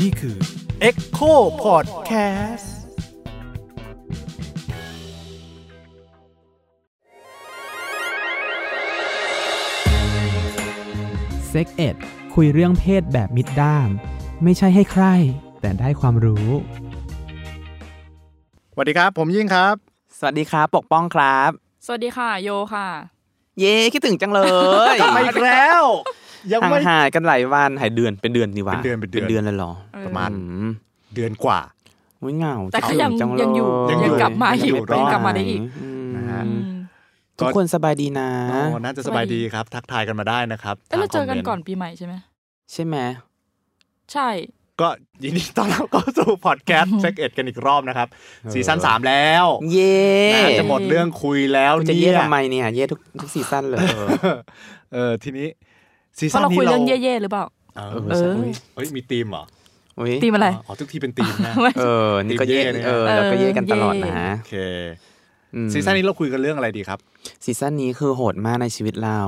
นี่คือ Echo Podcast เซ็กเอ็ดคุยเรื่องเพศแบบมิดด้าม ไม่ใช่ให้ใคร แต่ได้ความรู้สวัสดีครับ ผมยิ่งครับ สวัสดีครับ ปกป้องครับ สวัสดีค่ะ โยค่ะ เย้คิดถึงจังเลยกลับมาอีกแล้ว ยังห่างไม่หายกันหลายวันหายเดือนเป็นเดือนดีวะเป็นเดือนเป็นเดือนเดือนเลยเหรอประมาณอืมเดือนกว่าอุ๊ยเหงาแต่ก็ยังคิดถึจัเลยังอยู่ยังอยู่กลับมายังอยู่อีกรอดกลับมาได้อีกอืมนะฮะอืมทุกคนสบายดีนะโอ้น่าจะสบายดีครับ ทักทายกันมาได้นะครับเอ้ยเราเจอกันทงคมมก่อนปีใหม่ใช่ไหมใช่ไหมใช่ ก็ยินดีต้อนรับเข้าสู่พอดแคสต์เซ็กเอ็ดกันอีกรอบนะครับซีซั่นสามแล้ว เย้น่าจะหมดเรื่องคุยแล้วคุณจะเนี่เย่ยทำไมเนี่ย เย่ทุกทุกซีซั่นเลย เออทีนี้ ซีเพซั่ราะนเรานี้คุยเราเรื่องเย่ๆหรือเปล่าเออเออเฮ้ยมีธีมเหรออุ๊ยตีมอะไรอ๋อทุกทีเป็นธีมนะเออนี่ก็เย่ทีมเย่เนี่ยเออเราก็เย่กันตลอดนะโอเคอืมซีซั่นนี้เราคุยกันเรื่องอะไรดีครับซีซั่นนี้คือโหดมากในชีวิตเรา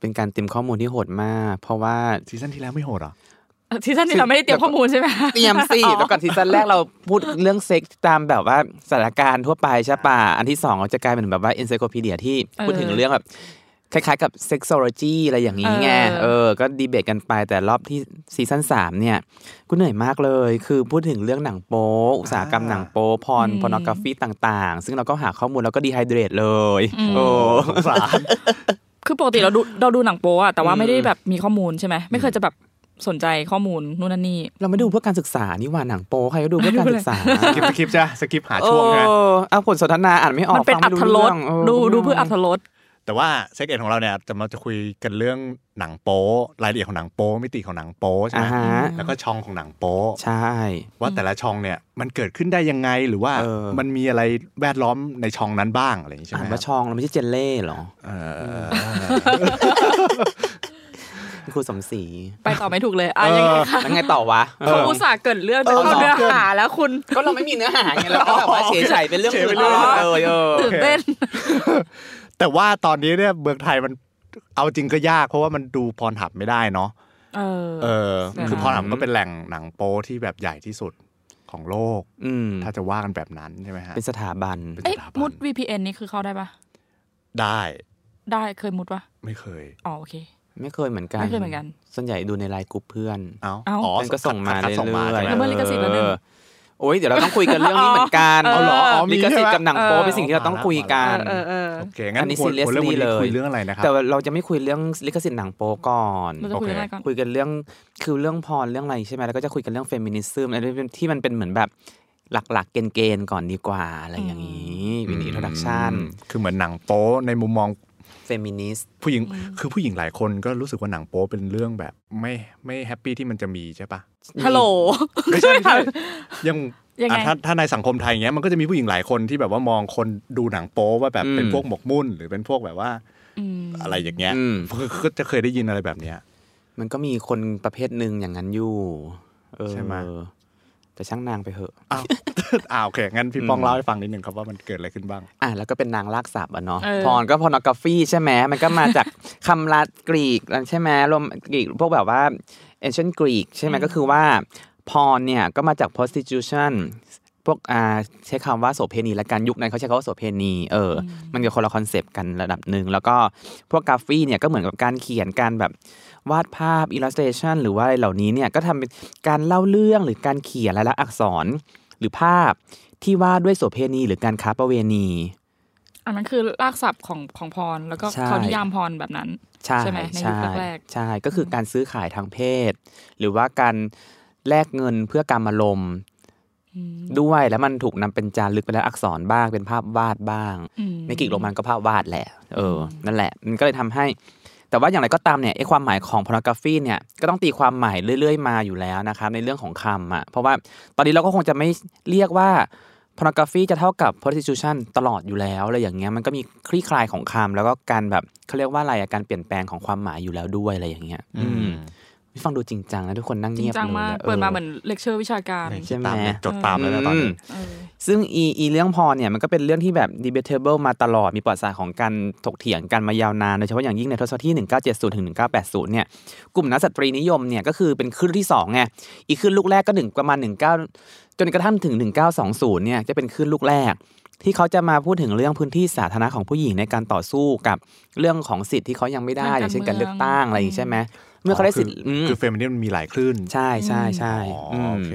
เป็นการเตรียมข้อมูลที่โหดมาก เพราะว่าซีซั่นที่แล้วไม่โหดเหรอซีซั่นนี้เราไม่ได้เตรียมข้อมูลใช่ไหมเตรียมสิอ๋อแล้วก่อนซีซั่นแรกเราพูดเรื่องเซ็กส์ตามแบบว่าสถานการณ์ทั่วไปใช่ป่ะอันที่สองเราจะกลายเป็นแบบว่า encyclopedia ที่พูดถึงเรื่องแบบ คล้ายๆกับ sexology อะไรอย่างนี้ไง เออ ก็ดีเบตกันไปแต่รอบที่ซีซั่นสามเนี่ย กูเหนื่อยมากเลย คือพูดถึงเรื่องหนังโป๊อุตสาหกรรมหนังโป๊ porn pornography ต่างๆ ซึ่งเราก็หาข้อมูลแล้วก็ dehydrate เลยโอ้สงสารคือปกติเราดูเราดูหนังโป๊อะแต่ว่าไม่ได้แบบมีข้อมูลใช่ไหมไม่เคยจะแบบสนใจข้อมูลนู่นนั่นนี่ เราไม่ดูเพื่อการศึกษานี่หว่าหนังโป๊ใครก็ดูเพื่อการศึกษา skipสกิปจ้ะสกิปหาช่วงนะเออเอาผลสนทนาอ่านไม่ออกมันเป็นฟัอังไม่ธรสเงดูดูเพื่ออัธรส แต่ว่าเซ็กเอ็ดของเราเนี่ยจะมาจะคุยกันเรื่องหนังโป๊รายละเอียดของหนังโป๊มิติของหนังโป๊ใช่อ่าไหมฮะแล้วก็ช่องของหนังโป๊ใช่ ว่าแต่ละช่องเนี่ยมันเกิดขึ้นได้ยังไงหรือว่าเออมันมีอะไรแวดล้อมในช่องนั้นบ้างอะไรอย่างนี้ใช่อ่าไหนมว่าช่องเราไม่ใช่เจนเล่เหรอเออครูสมศรีไปต่อไม่ถูกเลยอะยังไงคะแล้วไงต่อวะเขาอุตส่าห์เกริดเรื่องจะเออเข้าเนื้อหาแล้วคุณก็เราไม่มีเนื้อหาไงเราก็แบบว่าเฉยเฉยเป็นเรื่องเฉยอื่เป็นนเรื่องเออเออตื่นเต้น แต่ว่าตอนนี้เนี่ยเมืองไทยมันเอาจริงก็ยาก เพราะว่ามันดูพรหับไม่ได้เนาะเออเออคืออืมพรหับก็เป็นแหล่งหนังโป๊ที่แบบใหญ่ที่สุดของโลก อืมถ้าจะว่ากันแบบนั้นใช่ไหมฮะเป็นสถาบันเป็นเอ้ยสถาบันมุด VPN นี่คือเข้าได้ปะได้ได้เคยมุดปะไม่เคยอ๋อโอเคไม่เคยเหมือนกันไม่เคยเหมือนกัน ส่วนใหญ่ดูในไลน์กลุ่มเพื่อน เอ้าเอ้าอ๋อเพื่อนก็ส่งมาคัดเรื่ส่งมาอยใช่ไหมละเมิดลิขสิทธิ์แล้วหนึ่งเออ โอ้ยเดี๋ยวเราต้องคุยกันเรื่องนี้เหมือนกันอ๋อเหรออ๋อมีลิขสิทธิ์กับหนังโป๊เออเป็นสิ่งที่เราต้องคุยกันเออเออโอเคงั้นอันนี้ควรควรเรื่องวัน seriously นี้เลยคุยเรื่องอะไรนะครับแต่ว่าเราจะไม่คุยเรื่องลิขสิทธิ์หนังโป๊ก่อนเราจะคุยเรื่องอะไรก่อนคุยกันเรื่องคือเรื่อง porn เรื่องอะไรใช่ไหมแล้วก็จะคุยกันเรื่อง feminism อะไรที่มันเป็นเหมือนแบบหลักๆ เกณฑ์ๆก่อนดีกว่าอะไรอย่างนี้วิน introduction อืมคือเหมือนหนังโป๊ในมุมมองเฟ มินิสต์ผู้หญิงคือผู้หญิงหลายคนก็รู้สึกว่าหนังโป๊เป็นเรื่องแบบไม่ไม่แฮปปี้ที่มันจะมีใช่ปะฮัลโหลไม่ใช่ไม่ใช่ยังยังไงอะถ้าถ้าในสังคมไทยอย่างเงี้ยมันก็จะมีผู้หญิงหลายคนที่แบบว่ามองคนดูหนังโป๊ว่าแบบเป็นพวกหมกมุ่น หรือเป็นพวกแบบว่าอืมอะไรอย่างเงี้ยอืมก็จะเคยได้ยินอะไรแบบเนี้ย มันก็มีคนประเภทหนึ่งอย่างนั้นอยู่เออใช่ไหม แต่ช่างนางไปเหอะอ้าวอ่าโอเคงั้นพี่ป้องอืมเล่าให้ฟังนิดหนึ่งครับว่ามันเกิดอะไรขึ้นบ้างอะแล้วก็เป็นนางรากศัพท์อะเนาะเออ porn ก็ pornography ใช่ไหมมันก็มาจากคำรากกรีกใช่ไหมรวมกรีกพวกแบบว่า ancient Greek ใช่ไหมก็คือว่า porn เนี่ยก็มาจาก prostitution พวกอ่าใช้คำว่าโสเพณีละกันยุคนั้นเขาใช้คำว่าโสเพณีเอออ มันก็คนละคอนเซปต์กันระดับหนึ่งแล้วก็พวก graphy เนี่ยก็เหมือนกับการเขียนการแบบ วาดภาพ illustration หรือว่าอะไรเหล่านี้เนี่ยก็ทำเป็นการเล่าเรื่องหรือการเขียนลายลักษณ์อักษร หรือภาพที่วาดด้วยโสเพณีหรือการค้าประเวณี อันนั้นคือรากศัพท์ของของพรแล้วก็ใช่เขานิยามพรแบบนั้น ใช่ใช่ไหมในยุคแรกๆใช่ก็คือการซื้อขายทางเพศ หรือว่าการแลกเงินเพื่อการมาลมณ์ด้วยแล้วมันถูกนำเป็นจารึกเป็นลายอักษรบ้างเป็นภาพวาดบ้างอืมในกรีกโรมันก็ภาพวาดแหละ เออ นั่นแหละ มันก็เลยทำให้ แต่ว่าอย่างไรก็ตามเนี่ยไอ้ความหมายของพอนกราฟีเนี่ยก็ต้องตีความหมายเรื่อย ๆ มาอยู่แล้วนะครับในเรื่องของคำอะเพราะว่าตอนนี้เราก็คงจะไม่เรียกว่า pornography จะเท่ากับ prostitution ตลอดอยู่แล้วอะไรอย่างเงี้ยมันก็มีคลี่คลายของคำแล้วก็การแบบเขาเรียกว่าอะไรการเปลี่ยนแปลงของความหมายอยู่แล้วด้วยอะไรอย่างเงี้ยอืม ฟังดูจริงจังนะทุกคนนั่งจริเงีงยบจังเลยมากอะเปิดมาเหมือนเลคเชอร์วิชาการเนี่ยใช่ไหมตามเลยจดตามเลยนะตอนนี้มเออซึ่งอีอีเรื่อง porn เนี่ยมันก็เป็นเรื่องที่แบบ debatable มาตลอดมีประวัติศาสตร์ของการถกเถียงกันมายาวนานโดยเฉพาะอย่างยิ่งในทศวรรษที่ 1970ถึง1980 เนี่ยกลุ่มนักสตรีนิยมเนี่ยก็คือเป็นคลื่นที่2ไงอีกคลื่นลูกแรกก็หนึ่งประมาณ 19 จนกระทั่งถึง 1920 เนี่ยจะเป็นคลื่นลูกแรกที่เขาจะมาพูดถึงเรื่องพื้นที่สาธารณะของผู้หญิงในการต่อสู้กับเรื่องของสิทธิ์ที่เขายังไม่ได้ทางการอย่างเช่นการเลือกเมืองตั้งอะไรอย่างงี้ใช่ไหม เมื่อเขาได้สิทธิ์คือมคือเฟมินิสต์มันมีหลายคลื่น ใช่ใช่ใช่อ๋ออืมโอเค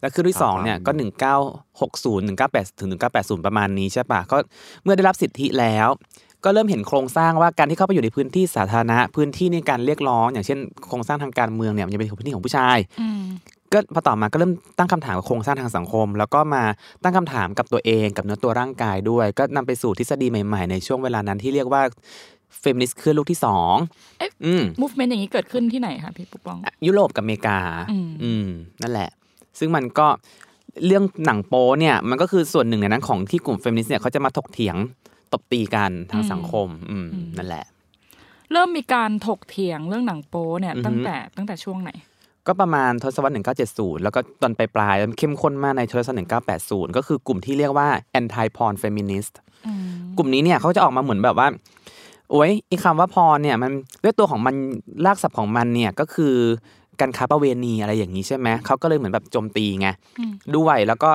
แล้วคือที่สองเนี่ยก็หนึ่งเก้าหกศูนย์หนึ่งเก้าแปดถึงหนึ่งเก้าแปดศูนย์ประมาณนี้ใช่ปะก็เมื่อได้รับสิทธิแล้ว ก็เริ่มเห็นโครงสร้างว่าการที่เข้าไปอยู่ในพื้นที่สาธารณะ พื้นที่ในการเรียกร้อง อย่างเช่นโครงสร้างทางการเมืองเนี่ยมันจะเป็นพื้นที่ของผู้ชายอืมก็พอต่อมาก็เริ่มตั้งคำถามกับโครงสร้างทางสังคม แล้วก็มาตั้งคำถามกับตัวเองกับเนื้อตัวร่างกายด้วย ก็นำไปสู่ทฤษฎีใหม่ ๆ ในช่วงเวลานั้นที่เรียกว่า เฟมินิสต์คลื่นลูกที่สองเอ๊ะอืม movement อย่างนี้เกิดขึ้นที่ไหนคะพี่ปุ๊กปอง ยุโรปกับอเมริกาอืมอืมนั่นแหละ ซึ่งมันก็เรื่องหนังโป๊เนี่ยมันก็คือส่วนหนึ่งในนั้นของที่กลุ่มเฟมินิสต์เนี่ยเขาจะมาถกเถียงตบตีกันทางสังคม อืมนั่นแหละ เริ่มมีการถกเถียงเรื่องหนังโป๊เนี่ยอือฮึตั้งแต่ตั้งแต่ช่วงไหน ก็ประมาณทศวรรษ 1970 แล้วก็ตอนปลายๆมันเข้มข้นมากในทศวรรษ 1980 ก็คือกลุ่มที่เรียกว่า anti porn feminist อืมกลุ่มนี้เนี่ยเขาจะออกมาเหมือนแบบว่า โอ้ยอีคำว่าพรเนี่ยมันด้วยตัวของมันรากศัพท์ของมันเนี่ยก็คือการค้าประเวณีอะไรอย่างนี้ใช่ไหมเขาก็เลยเหมือนแบบโจมตีไงอืมด้วยแล้วก็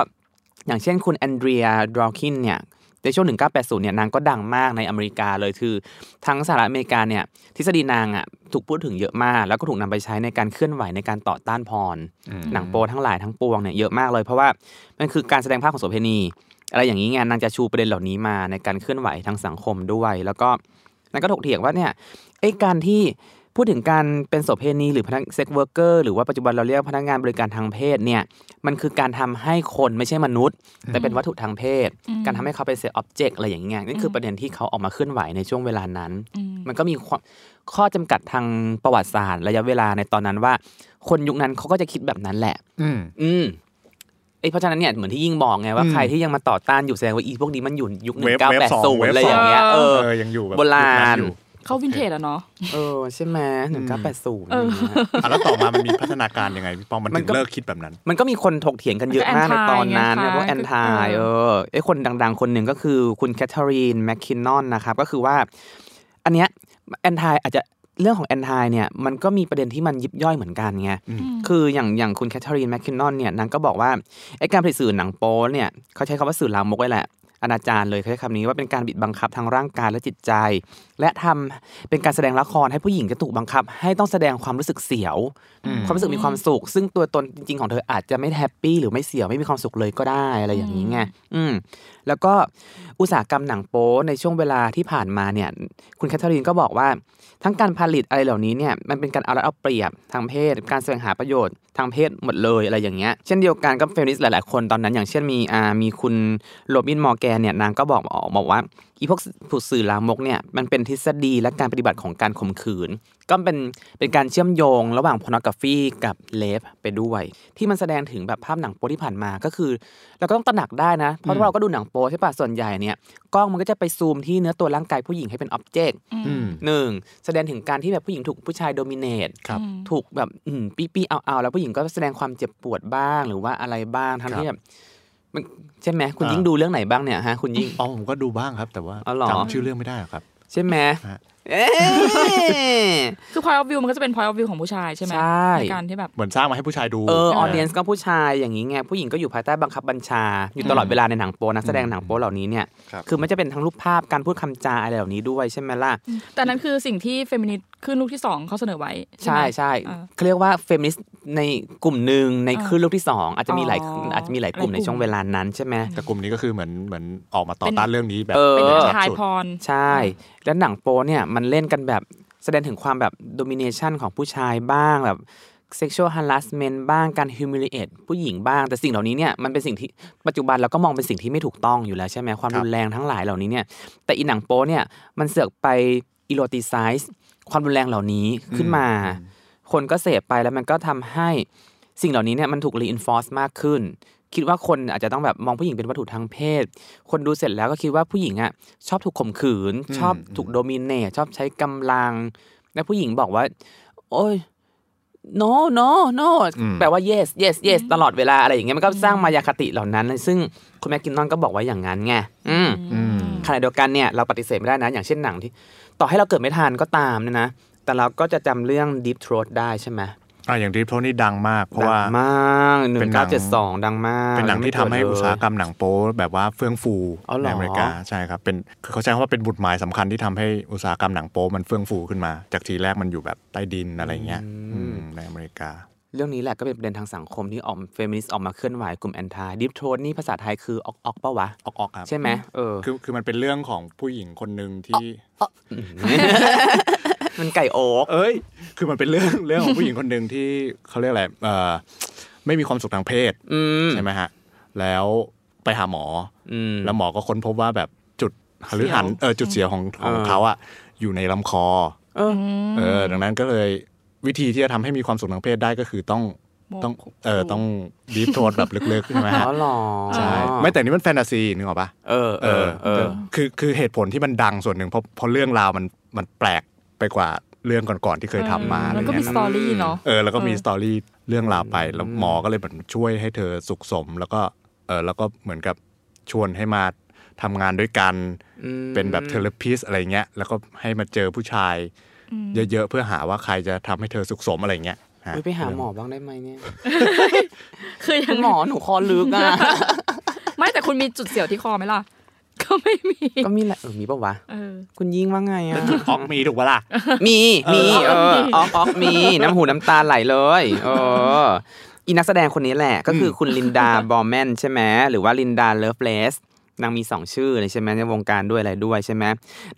อย่างเช่นคุณแอนเดรียDworkin เนี่ยในช่วง 1980 เนี่ยนางก็ดังมากในอเมริกาเลยคือ ทั้งสหรัฐอเมริกาเนี่ยทฤษฎีนางอะถูกพูดถึงเยอะมาก แล้วก็ถูกนำไปใช้ในการเคลื่อนไหวในการต่อต้าน porn หนังโป๊ทั้งหลายทั้งปวงเนี่ยเยอะมากเลยเพราะว่ามันคือการแสดงภาพของโสเภณี อะไรอย่างนี้ไงนางจะชูประเด็นเหล่านี้มาในการเคลื่อนไหวทางสังคมด้วย แล้วก็ นางก็ถกเถียงว่าเนี่ยไอ้การที่พูดถึงการเป็นโสเภณีหรือพนัก sex worker หรือว่าปัจจุบันเราเรียกพนักงานบริการทางเพศเนี่ยมันคือการทำให้คนไม่ใช่มนุษย์ แต่เป็นวัตถุทางเพศ การทำให้เขาเป็นเซ็กออบเจกต์อะไรอย่างเงี้ยนี่คือประเด็นที่เขาออกมาเคลื่อนไหวในช่วงเวลานั้นอืมมันก็มีข้อข้อจำกัดทางประวัติศาสตร์ ระยะเวลาในตอนนั้นว่า คนยุคนั้นเขาก็จะคิดแบบนั้นแหละ อืมอืม เอ้ยเพราะฉะนั้นเนี่ยเหมือนที่ยิ่งบอกไงว่าอืมใครที่ยังมาต่อต้านอยู่แสดงว่าอีพวกนี้มันอยู่ยุคหนึ่เวงฟเก้าเวฟแปดสองศูนเวย์ฟอะไรสอองย่างเงี้ยเออเออยังอยู่แบบโบราณยุคนั้นอยู่เข้าวินเทจอะเนาะเออใช่ไหมหนึ่งเก้าแปดศูนย์เอออะแล้วต่อมามันมีพัฒนาการยังไงพี่ปองมันมันถึงก็เลิกคิดแบบนั้น มันก็มีคนถกเถียงกันเยอะมากในตอนนั้นไงเนี่ยคะพวก anti เอเอออไอ้คนดัง ๆ คนหนึ่งก็คือคุณแคทเธอรีนแมคคินนอนนะครับก็คือว่า อันเนี้ย anti อาจจะ เรื่องของ anti เนี่ยมันก็มีประเด็นที่มันยิบย่อยเหมือนกันไงอืมคืออย่างอย่างคุณแคทเธอรีนแมคคินนอนเนี่ยนางก็บอกว่าไอ้การผลิตสื่อหนังโป๊เนี่ยเขาใช้คำว่าสื่อลามกไว้แหละ อนาจารเลยเขาใช้คำนี้ว่าเป็นการบิดบังคับทางร่างกายและจิตใจ และทำเป็นการแสดงละครให้ผู้หญิงจะถูกบังคับ ให้ต้องแสดงความรู้สึกเสียวอืมความรู้สึกมีความสุข ซึ่งตัวตนจริงๆของเธออาจจะไม่แฮปปี้หรือไม่เสียวไม่มีความสุขเลยก็ได้อะไรอย่างนี้ไงอืมแล้วก็อุตสาหกรรมหนังโป๊ในช่วงเวลาที่ผ่านมาเนี่ย คุณแคทเธอรีนก็บอกว่า ทั้งการผลิตอะไรเหล่านี้เนี่ยมันเป็นการเอารัดเอาเปรียบทางเพศ การแสวงหาประโยชน์ทางเพศหมดเลยอะไรอย่างเงี้ยเช่นเดียวกันกับเฟมินิสต์หลายๆคนตอนนั้น อย่างเช่นมีอ่ามีคุณโรบินมอร์แกนเนี่ยนางก็บอกออกบอกว่าอีพวกผู้สื่อลามกเนี่ยมันเป็นทฤษฎีและการปฏิบัติของการข่มขืน ก็เป็นเป็นการเชื่อมโยงระหว่างพ o r n o g r a p h y กับเลฟไปด้วย ที่มันแสดงถึงแบบภาพหนังโป๊ที่ผ่านมาก็คือเราก็ต้องตระหนักได้นะ เพราะว่าเราก็ดูหนังโป๊ใช่ปะส่วนใหญ่เนี่ยกล้องมันก็จะไปซูมที่เนื้อตัวร่างกายผู้หญิงให้เป็น object อืมหนึ่งแสดงถึงการที่แบบผู้หญิงถูกผู้ชาย dominate ครับถูกแบบอืมปี้ปี้เอาเอาแล้วผู้หญิงก็แสดงความเจ็บปวดบ้างหรือว่าอะไรบ้างทั้งครับที่แบบ มันใช่ไหมคุณอ่ายิ่ยิ่งดูเรื่องไหนบ้างเนี่ยฮะคุณยิ่งอ๋อผมก็ดูบ้างครับ แต่ว่าอ๋อเหรอจำชื่อเรื่องไม่ได้หรอกครับ ใช่ไหมฮะเอ๊ะคือ point of view มันก็จะเป็น point of view ของผู้ชายใช่ไหมใช่ในการที่แบบเหมือนสร้างมาให้ผู้ชายดูเอออใช่ไหม audience ก็ผู้ชายอย่างนี้ไงผู้หญิงก็อยู่ภายใต้บังคับบัญชา อยู่ตลอดเวลาในหนังโป๊นักแสดงหนังโป๊เหล่านี้เนี่ยครับคือมันจะเป็นทั้งรูปภาพการพูดคำจาอะไรเหล่านี้ด้วยใช่ไหมล่ะแต่นั้นคือสิ่งที่เฟมินิสต์ คลื่นลูกที่สองเขาเสนอไว้ ใช่ไหมใช่อ่าเขาเรียกว่าเฟมินิสต์ในกลุ่มหนึ่งในอ่าคลื่นลูกที่สองอาจจะมีหลายอ๋อออาจจะมีหลายกลุ่มหลายในกลุ่มช่วงเวลานั้นใช่ไหมแต่กลุ่มนี้ก็คือเหมือนเหมือนออกมาต่อต้านเรื่องนี้แบบเออเป็นชัดชายสุดพรใช่ แล้วหนังโป๊เนี่ยมันเล่นกันแบบแสดงถึงความแบบโดมิเนชันของผู้ชายบ้างแบบ sexual harassment บ้างการ humiliate ผู้หญิงบ้างแต่สิ่งเหล่านี้เนี่ยมันเป็นสิ่งที่ปัจจุบันเราก็มองเป็นสิ่งที่ไม่ถูกต้องอยู่แล้วใช่ไหมความครับรุนแรงทั้งหลายเหล่านี้เนี่ยแต่อีหนังโป๊เนี่ยมันเสือกไป erotize ความรุนแรงเหล่านี้ขึ้นมา คนก็เสพไปแล้วมันก็ทำให้สิ่งเหล่านี้เนี่ยมันถูก reinforce มากขึ้น คิดว่าคนอาจจะต้องแบบมองผู้หญิงเป็นวัตถุทางเพศ คนดูเสร็จแล้วก็คิดว่าผู้หญิงอะชอบถูกข่มขืน ชอบถูกโดมิเนตชอบใช้กำลัง และผู้หญิงบอกว่า โอ้ย no no no อืมแปลว่า yes yes yes ตลอดเวลาอะไรอย่างเงี้ยมันก็สร้างมายาคติเหล่านั้นซึ่งคุณแมคกินนอนก็บอกว่าอย่างนั้นไงอืมอืมขณะเดียวกันเนี่ยเราปฏิเสธไม่ได้นะ อย่างเช่นหนังที่ ต่อให้เราเกิดไม่ทันก็ตามเนี่ยนะ แต่เราก็จะจำเรื่อง Deep Throat ได้ใช่ไหมอะอย่าง Deep Throat นี่ดังมาก เพราะว่าดังมากเป็นหนังหนึ่งนหนัเก้าเจ็ดสองดังมาก เป็นหนังที่ทำให้ยังไม่อุตสาหกรรมหนังโป๊แบบว่าเฟื่องฟูอ๋อเหรอในอเมริกาใช่ครับเป็นคือเขาใช้คำว่าเป็นหมุดหมายสำคัญที่ทำให้อุตสาหกรรมหนังโป๊มันเฟื่องฟูขึ้นมา จากทีแรกมันอยู่แบบใต้ดินอะไรเงี้ยอืมในอเมริกา เรื่องนี้แหละก็เป็นประเด็นทางสังคมที่ออกเฟมินิสต์ออกมาเคลื่อนไหวกลุ่ม anti Deep Throatนี่ภาษาไทยคือออกออกปะวะออกออกครับใช่ไหมเออคือคือมันเป็นเรื่องของผู้หญิงคนหนึ่งที่มันไก่โอ๊กเอ้ย คือมันเป็นเรื่องเรื่องของผู้หญิงคนหนึ่งที่เขาเรียกอะไรเอ่อไม่มีความสุขทางเพศอืมใช่ไหมฮะ แล้วไปหาหมออืมแล้วหมอก็ค้นพบว่าแบบจุดหรือหันเออจุดเสียของของเออเขาอะอยู่ในลำคอเออเออดังนั้นก็เลย วิธีที่จะทำให้มีความสุขทางเพศได้ก็คือต้องต้องเออต้อง deep throat แบบลึกๆใช่ไหมฮะอ๋อเหรอใช่ไม่แต่นี่มันแฟนตาซีนึกออกปะเออเออเออคือคือเหตุผลที่มันดังส่วนหนึ่งเพราะเพราะเรื่องราวมันมันแปลกไปกว่าเรื่องก่อนๆที่เคยทำมาอะไรแล้วก็มีเงี้ย story เนาะเออแล้วก็มีเออ story เรื่องราวไปแล้วหมอก็เลยเหมือนช่วยให้เธอสุขสม แล้วก็เออแล้วก็เหมือนกับชวนให้มาทำงานด้วยกันอืมเป็นแบบ thera pist อะไรเงี้ยแล้วก็ให้มาเจอผู้ชาย เยอะๆเพื่อหาว่าใครจะทำให้เธอสุขสมอะไรเงี้ยฮะเฮ้ยไปหาหมอบ้างได้ไหมเนี่ย คือยัคุณหมอหนูคอลึกอะไม่แต่คุณมีจุดเสียวที่คอไหมล่ะก็ไม่มี ก็มีแหละเออมีปะวะเออคุณยิ่งว่าไงอะออกมีถูกปะล่ะมีมีเอเอออออกออกมีน้ำหูน้ำตาไหลเลยเอออีนักแสดงคนนี้แหละ ก็คือคุณลินดาบอร์แมนใช่ไหมหรือว่าลินดาเลิฟเลส นางมีสองชื่อเลยใช่ไหมในวงการด้วยอะไรด้วยใช่ไหม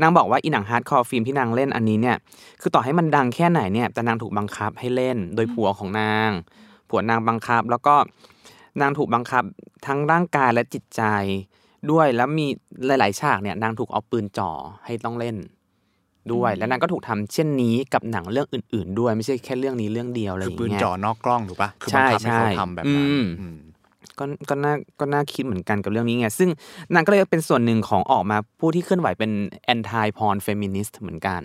นางบอกว่าอีหนัง hardcore film ที่นางเล่นอันนี้เนี่ยคือต่อให้มันดังแค่ไหนเนี่ยแต่นางถูกบังคับให้เล่นโดยผัวของนาง ผัวนางบังคับแล้วก็นางถูกบังคับทั้งร่างกายและจิตใจด้วยแล้วมีหลาย ๆ ฉากเนี่ยนางถูกเอาปืนจ่อให้ต้องเล่นด้วยแล้วนางก็ถูกทำเช่นนี้กับหนังเรื่องอื่น ๆ ด้วยไม่ใช่แค่เรื่องนี้เรื่องเดียวอะไรคืออย่างปืนเงี้ยจ่อนอกกล้องถูกปะคือใช่บังคับให้เขาใช่ทำแบบนั้น ก็ก็น่าก็น่าคิดเหมือนกันกับเรื่องนี้ไง ซึ่งนางก็เลยเป็นส่วนหนึ่งของออกมาผู้ที่เคลื่อนไหวเป็น anti porn feminist เหมือนกัน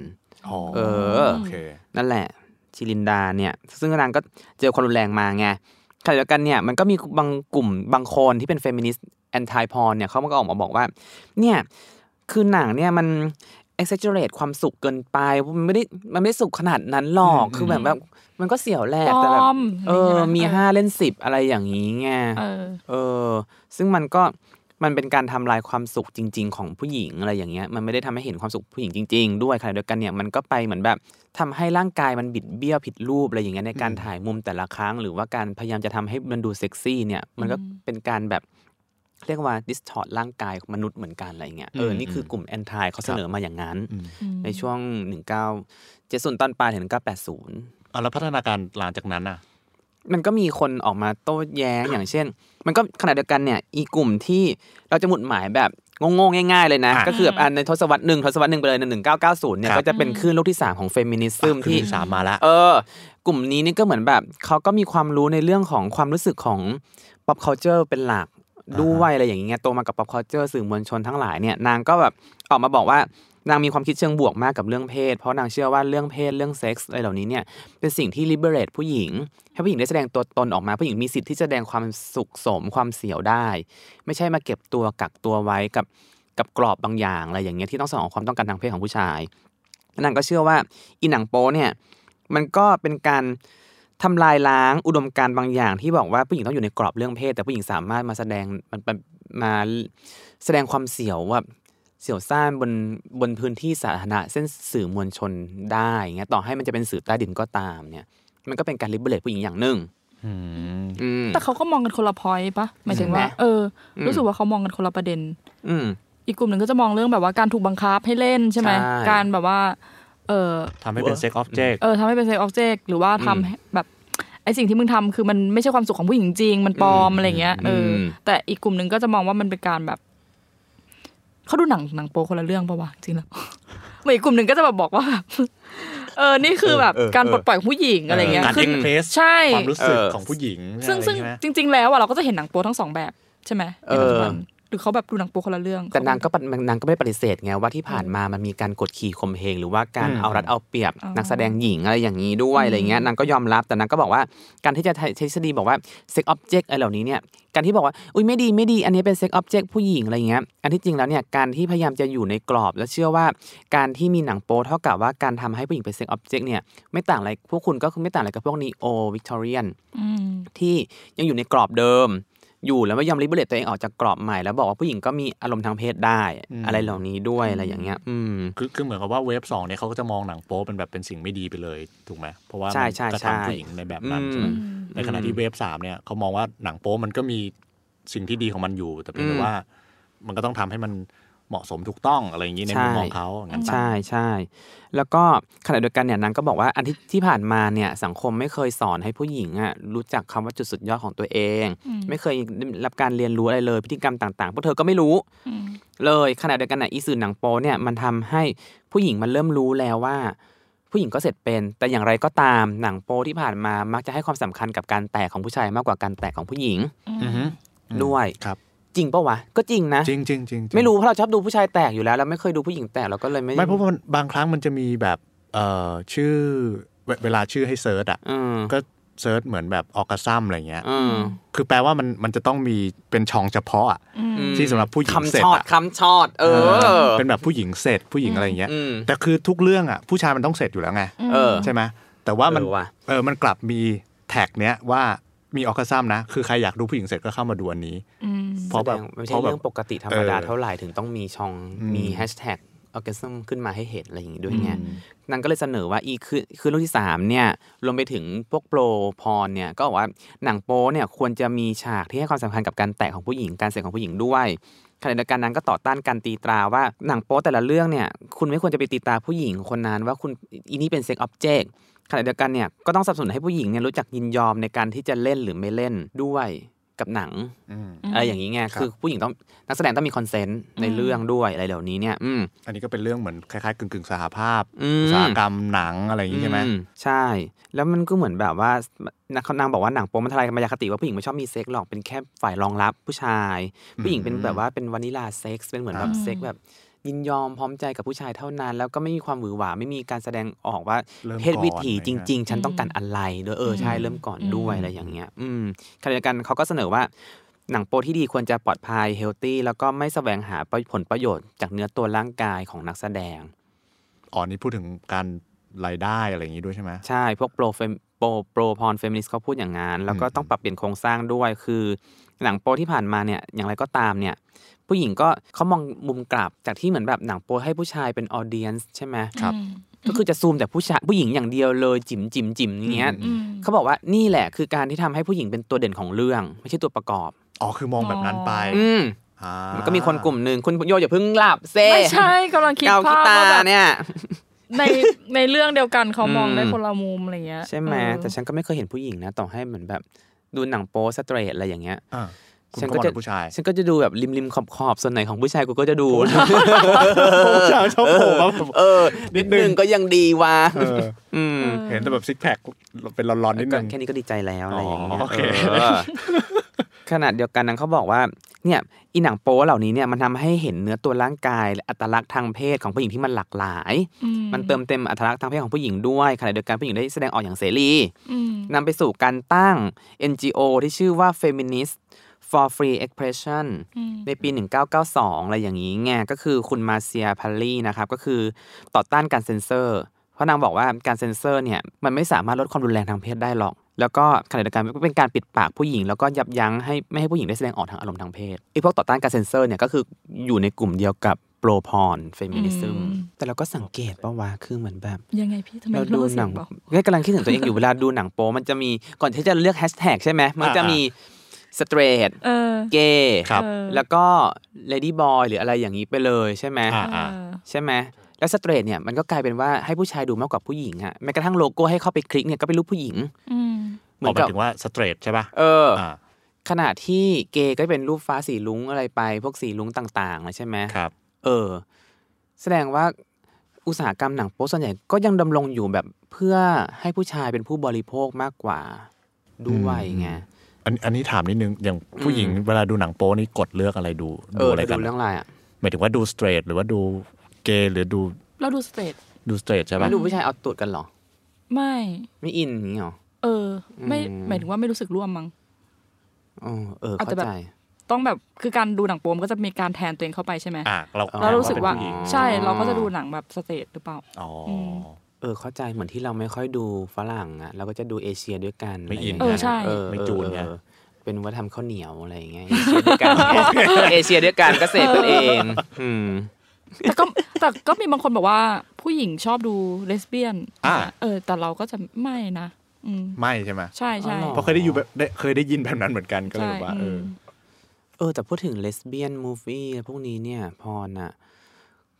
อ๋อเออโอเคนั่นแหละชิลินดาเนี่ย ซึ่งนางก็เจอความรุนแรงมาไงขณะเดียวกันเนี่ยมันก็มีบางกลุ่มบางคนที่เป็นเฟมินิสต์ anti porn เนี่ยเขาก็ออกมาบอกว่า เนี่ยคือหนังเนี่ยมัน exaggerate ความสุขเกินไปมันไม่ได้มันไม่ได้สุขขนาดนั้นหรอกอืมคือแบบแบบมันก็เสียวแหละปลแต่แบบอมเอออะไรมีเงี้ยห้าเล่นสิบอะไรอย่างนี้ไงเออเออซึ่งมันก็มันเป็นการทำลายความสุขจริง ๆ ของผู้หญิงอะไรอย่างเงี้ย มันไม่ได้ทำให้เห็นความสุขผู้หญิงจริง ๆ ด้วยขณะเดียวกันเนี่ยมันก็ไปเหมือนแบบทำให้ร่างกายมันบิดเบี้ยวผิดรูปอะไรอย่างเงี้ยในการถ่ายมุมแต่ละครั้ง หรือว่าการพยายามจะทำให้มันดูเซ็กซี่เนี่ย มันก็อืมเป็นการแบบ เรียกว่า distort ร่างกายของมนุษย์เหมือนกันอะไรเงี้ยเออนี่คือกลุ่มแอนทายเขาเสนอมาอย่างนั้นอืมในช่วง 1970ตอนปลายถึง1980อะแล้วพัฒนาการหลังจากนั้นอะ มันก็มีคนออกมาโต้แย้งอย่างเช่น มันก็ขณะเดียวกันเนี่ยอีกลุ่มที่เราจะหมุดหมายแบบโง่ๆง่าย ๆ เลยนะอะก็คือแบบอันในทศวรรษหนึ่งทศวรรษหนึ่งไปเลยในหนึ่งเก้าเก้าศูนย์เนี่ยครับก็จะเป็นคลื่นโลกที่สามของเฟมินิซึมที่ที่สามมาแล้วเออกลุ่มนี้นี่ก็เหมือนแบบเขาก็มีความรู้ในเรื่องของความรู้สึกของ pop culture เป็นหลัก ด้วยอะไรอย่างเงี้ยโตมากับ pop culture สื่อมวลชนทั้งหลายเนี่ยนางก็แบบออกมาบอกว่านางมีความคิดเชิงบวกมากกับเรื่องเพศ เพราะนางเชื่อว่าเรื่องเพศเรื่องเซ็กส์อะไรเหล่านี้เนี่ยเป็นสิ่งที่ liberate ผู้หญิง ให้ผู้หญิงได้แสดงตัวตนออกมา ผู้หญิงมีสิทธิ์ที่จะแสดงความสุขสมความเสียวได้ ไม่ใช่มาเก็บตัวกักตัวไว้กับกับกรอบบางอย่างอะไรอย่างเงี้ยที่ต้องสนองความต้องการทางเพศของผู้ชายนางก็เชื่อว่าอีหนังโป๊เนี่ยมันก็เป็นการ ทำลายล้างอุดมการณ์บางอย่างที่บอกว่าผู้หญิงต้องอยู่ในกรอบเรื่องเพศ แต่ผู้หญิงสามารถมาแสดงมันมันมาแสดงความเสียวว่าเสียวซ่านบนบนพื้นที่สาธารณะเช่นสื่อมวลชนได้เงี้ยต่อให้มันจะเป็นสื่อใต้ดินก็ตามเนี่ย มันก็เป็นการ liberate ผู้หญิงอย่างหนึ่งอืมอืมแต่เขาก็มองกันคนละ point ปะหมายถึงว่าใช่ไหมเอออมรู้สึกว่าเขามองกันคนละประเด็น อืมอีกกลุ่มหนึ่งก็จะมองเรื่องแบบว่าการถูกบังคับให้เล่นใช่ไหมใช่การแบบว่า เออทำให้เป็น sex object เออทำให้เป็น sex object หรือว่าทำอืมให้แบบไอสิ่งที่มึงทำคือมันไม่ใช่ความสุขของผู้หญิงจริง มันปลอมอืมอะไรเงี้ยเอออมแต่อีกกลุ่มหนึ่งก็จะมองว่ามันเป็นการแบบเขาดูหนังหนังโป๊คนละเรื่องปะวะจริงแล้วเหมือนอีกกลุ่มหนึ่งก็จะแบบบอกว่าแบบเออ นี่คือแบบเออเออการปลดปล่อยของผู้หญิงอะไรเงี้ยการคือเอ็กเพรสใช่ความรู้สึกเออของผู้หญิง ซึ่งอะไรซึ่งใช่ไหมจริง ๆ แล้วอะเราก็จะเห็นหนังโป๊ทั้งสองแบบใช่ไหมในปัจจุบัน หรือเขาแบบดูหนังโป๊คนละเรื่อง แต่นางก็ปฏินางก็ไม่ได้ปฏิเสธไงว่าที่ผ่านมามันมีการกดขี่ข่มเหงหรือว่าการอืมเอารัดเอาเปรียบอ๋อนักแสดงหญิงอะไรอย่างนี้ด้วยอะไรเงี้ยนางก็ยอมรับแต่นางก็บอกว่าการที่จะใช้ทฤษฎีบอกว่า sex object อะไรเหล่านี้เนี่ยการที่บอกว่าอุ้ยไม่ดีไม่ดีอันนี้เป็น sex object ผู้หญิงอะไรเงี้ยอันที่จริงแล้วเนี่ยการที่พยายามจะอยู่ในกรอบ และเชื่อว่าการที่มีหนังโป๊เท่ากับว่าการทำให้ผู้หญิงเป็น sex object เนี่ยไม่ต่างอะไรพวกคุณก็คือไม่ต่างอะไรกับพวก neo-Victorian อืมที่ยังอยู่ในกรอบเดิม อยู่แล้วไม่ยอม liberate ตัวเองออกจากกรอบใหม่แล้วบอกว่าผู้หญิงก็มีอารมณ์ทางเพศได้อืมอะไรเหล่านี้ด้วยอะไรอย่างเงี้ย อืมคือคือเหมือนกับว่า wave สองเนี่ยเขาก็จะมองหนังโป๊เป็นแบบเป็นสิ่งไม่ดีไปเลยถูกไหมเพราะว่าใช่มันใช่กระใช่ทำผู้หญิงในแบบนั้นใช่ไหมอืมในขณะที่เวฟสามเนี่ยเขามองว่าหนังโป๊มันก็มีสิ่งที่ดีของมันอยู่ แต่เพียงแต่อืมว่า มันก็ต้องทำให้มัน เหมาะสมถูกต้องอะไรอย่างนี้ในใช่มุมมองเขาอย่างนั้นปะใช่ใช่แล้วก็ขณะเดียวกันเนี่ยนางก็บอกว่าอันที่ที่ผ่านมาเนี่ยสังคมไม่เคยสอนให้ผู้หญิงอะรู้จักคำว่าจุดสุดยอดของตัวเองอืมไม่เคยได้รับการเรียนรู้อะไรเลยพฤติกรรมต่างๆพวกเธอก็ไม่รู้อืมเลยขณะเดียวกันน่ะอีสื่อหนังโป๊เนี่ยมันทำให้ผู้หญิงมันเริ่มรู้แล้วว่าผู้หญิงก็เสร็จเป็น แต่อย่างไรก็ตามหนังโป๊ที่ผ่านมามักจะให้ความสำคัญกับการแตกของผู้ชายมากกว่าการแตกของผู้หญิงอือฮึอืมด้วยครับ จริงปะวะก็จริงนะจริงจริงจริงจงไม่รู้เพราะเราชอบดูผู้ชายแตกอยู่แล้วเราไม่เคยดูผู้หญิงแตกเราก็เลยไม่ไม่เพราะว่ามันบางครั้งมันจะมีแบบเอ่อชื่อเวเวลาชื่อให้ search อะอืมก็ search เหมือนแบบ orgasm อะไรเงี้ยอืมคือแปลว่ามันมันจะต้องมีเป็นช่องเฉพาะอะอืมที่สำหรับผู้หญิงคำเสร็จชอดอะคำชอดเออ เป็นแบบผู้หญิงเสร็จผู้หญิงอะไรอย่างเงี้ยอืมแต่คือทุกเรื่องอะผู้ชายมันต้องเสร็จอยู่แล้วไงเออใช่ไหมแต่ว่ามันเออว่ะเออมันกลับมีแท็กเนี้ยว่า มีออคซัมนะ คือใครอยากดูผู้หญิงเสร็จก็เข้ามาดูอันนี้อืมเพราะแบบแสดงไม่เพใช่ราะแบบเรื่องปกติธรรมดาเออเท่าไหร่ถึงต้องมีช่องอืมมีแฮชแท็กออ g ก s ซึมขึ้นมาให้เห็นอะไรอย่างงี้ด้วยไงอืมนางก็เลยเสนอว่าอีคือคือเรื่องที่สามเนี่ยรวมไปถึงพวกโปรพรเนี่ยก็บอกว่าหนังโป๊เนี่ยควรจะมีฉากที่ให้ความสำคัญกับการแตะของผู้หญิงการเสร็จของผู้หญิงด้วยขณะเดียวกันนั้นก็ต่อต้านการตีตราว่าหนังโป๊แต่ละเรื่องเนี่ย คุณไม่ควรจะไปตีตราผู้หญิงคนนั้นว่าคุณอีนี่เป็นเซ็กออบเจกต์ ขณะเดียวกันเนี่ยก็ต้องสนับสนุนให้ผู้หญิงเนี่ยรู้จักยินยอมในการที่จะเล่นหรือไม่เล่นด้วยกับหนังอืมอะไรอย่างนี้ไงครับคือผู้หญิงต้องนักแสดงต้องมีคอนเซนต์ในเรื่องด้วยอะไรเหล่านี้เนี่ยอืมอันนี้ก็เป็นเรื่องเหมือนคล้ายๆกึ่งกึ่งๆสหภาพอืมอุตสาหกรรมหนังอะไรอย่างนี้ใช่ไหมอืใช่ แล้วมันก็เหมือนแบบว่านักนางบอกว่าหนังโป๊มันทลายมายาคติว่าผู้หญิงไม่ชอบมีเซ็กหรอกเป็นแค่ฝ่ายรองรับผู้ชาย ผู้หญิงเป็นแบบว่าเป็น vanilla sex เป็นเหมือนแบบอืมเซ็กแบบ ยินยอมพร้อมใจกับผู้ชายเท่านั้น แล้วก็ไม่มีความหวือหวาไม่มีการแสดงออกว่าเริ่มเพศวิถีก่อนจริง ๆ ฉันต้องการอะไรเด้อเออใช่เริ่มก่อนด้วยอะไรอย่างเงี้ย อืมขณะเดียวกันเขาก็เสนอว่าหนังโป๊ที่ดีควรจะปลอดภัย healthy แล้วก็ไม่แสวงหาผลประโยชน์จากเนื้อตัวร่างกายของนักแสดงอ๋อนี่พูดถึงการรายได้อะไรอย่างนี้ด้วยใช่ไหมใช่พวก pro-fem pro pro-porn feminist เขาพูดอย่างนั้นแล้วก็อืมต้องปรับเปลี่ยนโครงสร้างด้วยคือ หนังโป๊ที่ผ่านมาเนี่ยอย่างไรก็ตามเนี่ย ผู้หญิงก็เขามองมุมกลับจากที่เหมือนแบบหนังโป๊ให้ผู้ชายเป็น audience ใช่ไหมครับอืมก็คือจะซูมแต่ผู้ชายผู้หญิงอย่างเดียวเลยจิ๋มจิ๋มจิ๋มอย่างเงี้ยอืมเขาบอกว่านี่แหละคือการที่ทำให้ผู้หญิงเป็นตัวเด่นของเรื่อง ไม่ใช่ตัวประกอบอ๋อคือมองแบบนั้นไปอืมอ่ามันก็มีคนกลุ่มหนึ่งคุณโยอย่าเพิ่งหลับเซ่ไม่ใช่กำลังคิดเกากีภาพตาว่าร์แบบเนี่ยในในเรื่องเดียวกันเขามองอืมได้คนละมุมอะไรเงี้ยใช่ไหมเออแต่ฉันก็ไม่เคยเห็นผู้หญิงนะ ต่อให้เหมือนแบบดูหนังโป๊สเตรทอะไรอย่างเงี้ยอ่าคุณ ฉันก็ก็มองจะเป็นผู้ชายฉันก็จะดูแบบริมริมขอบขอบส่วนไหนของผู้ชายกูก็จะดูผู้ชายชอบโผล่มาแบบเออนินิดดนึนึงงก็ยังดีว่ะเอออืมเห็นแต่แบบซิกแพคเป็นร้อนๆนิดนึงก็แค่นี้ก็ดีใจแล้วอะไรอย่างเงี้ยอ๋อโอเคเออขนาดเดียวกันนั้นเขาบอกว่าเนี่ยอีหนังโป๊เหล่านี้เนี่ยมันทำให้เห็นเนื้อตัวร่างกายและอัตลักษณ์ทางเพศของผู้หญิงที่มันหลากหลายอืมันเติมเต็มอัตลักษณ์ทางเพศของผู้หญิงด้วยขณะเดียวกันผู้หญิงได้แสดงออกอย่างเสรีอืมนำไปสู่การตั้ง NGO ที่ชื่อว่า Feminist for Free Expression อืมในปี 1992 อะไรอย่างนี้ไงก็คือคุณมาเซียพัลลี่นะครับก็คือต่อต้านการเซ็นเซอร์ เพราะนางบอกว่าการเซ็นเซอร์เนี่ยมันไม่สามารถลดความรุนแรงทางเพศได้หรอก แล้วก็ขณะเดียวกันก็เป็นการปิดปากผู้หญิง แล้วก็ยับยั้งให้ไม่ให้ผู้หญิงได้แสดงออกทางอารมณ์ทางเพศไอ้พวกต่อต้านการเซ็นเซอร์เนี่ยก็คืออยู่ในกลุ่มเดียวกับ pro-porn feminism แต่เราก็สังเกตป่าวว่าคือเหมือนแบบ ยังไงพี่ทำไมเราเล่าดูเสีหนัยงงเบาก็กำลังคิดถึงตัวเองอยู่เวลาดูหนังโป๊มันจะมีก่อนที่จะเลือกแฮชแท็กใช่ไหมมันจะมี straight เออเกย์ครับเออแล้วก็ ladyboy หรืออะไรอย่างนี้ไปเลยใช่ไหมอ่าอ่าเออใช่ไหมแล้ว straight เนี่ยมันก็กลายเป็นว่าให้ผู้ชายดูมากกว่าผู้หญิงอะแม้กระทั่งโลโก้ให้เข้าไปคลิกเนี่ยก็เป็นรูปผู้หญิงอืมเหมือออกนหมากัยบถึงว่าสเตรทใช่ป่ะเอออ่าขณะที่เกย์ก็เป็นรูปฟ้าสีลุงอะไรไป พวกสีลุงต่างๆเลยใช่ไหมครับ เออ แสดงว่าอุตสาหกรรมหนังโป๊ส่วนใหญ่ก็ยังดำรงอยู่แบบเพื่อให้ผู้ชายเป็นผู้บริโภคมากกว่าด้วยไง อันอันนี้ถามนิดนึง อย่างผู้หญิงเวลาดูหนังโป๊นี่กดเลือกอะไรดูเอดูออะไรจะกัดูนเรื่องอะไรอะหมายถึงว่าดูสเตรทหรือว่าดูเกย์หรือดูเราดูสเตทดูสเตรทใช่ปะไม่ดูผู้ชายเอาตูดกันเหรอ ไม่ไม่อินอย่างนี้เหรอเออ ไม่อืมหมายถึงว่าไม่รู้สึกร่วมมั้งอ๋อเอออาจเข้าจะแบบใจต้องแบบคือการดูหนังโป๊มนก็จะมีการแทนตัวเองเข้าไปใช่ไหมอะเราอ๋อเรารู้สึกว่าเป็นผู้หญิงใช่เราก็จะดูหนังแบบสเตทหรือเปล่าอ๋ออม เออ เข้าใจเหมือนที่เราไม่ค่อยดูฝรั่งอะเราก็จะดูเอเชียด้วยกันไม่อินะรย่างงี้ยเออใช่เออไม่จูนไงเออเป็นว่าทำข้าวเหนียวอะไรอย่างเงี้ยเอเชียด้วยกันไงเอเชียด้วยกันก็เสพกันเองอืมแต่ก็แต่ก็มีบางคนบอกว่า ผู้หญิงชอบดูเลสเบี้ยนอ่าเออ แต่เราก็จะไม่นะอืมไม่ใช่ไหมใช่ใช่อ๋อหรเพราะเคยได้อยู่แบบได้เคยได้ยินแบบนั้นเหมือนกันก็เลยใช่แบบว่าเออมอเออแต่พูดถึงเลสเบี้ยนมูฟวี่พวกนี้เนี่ยพรอะ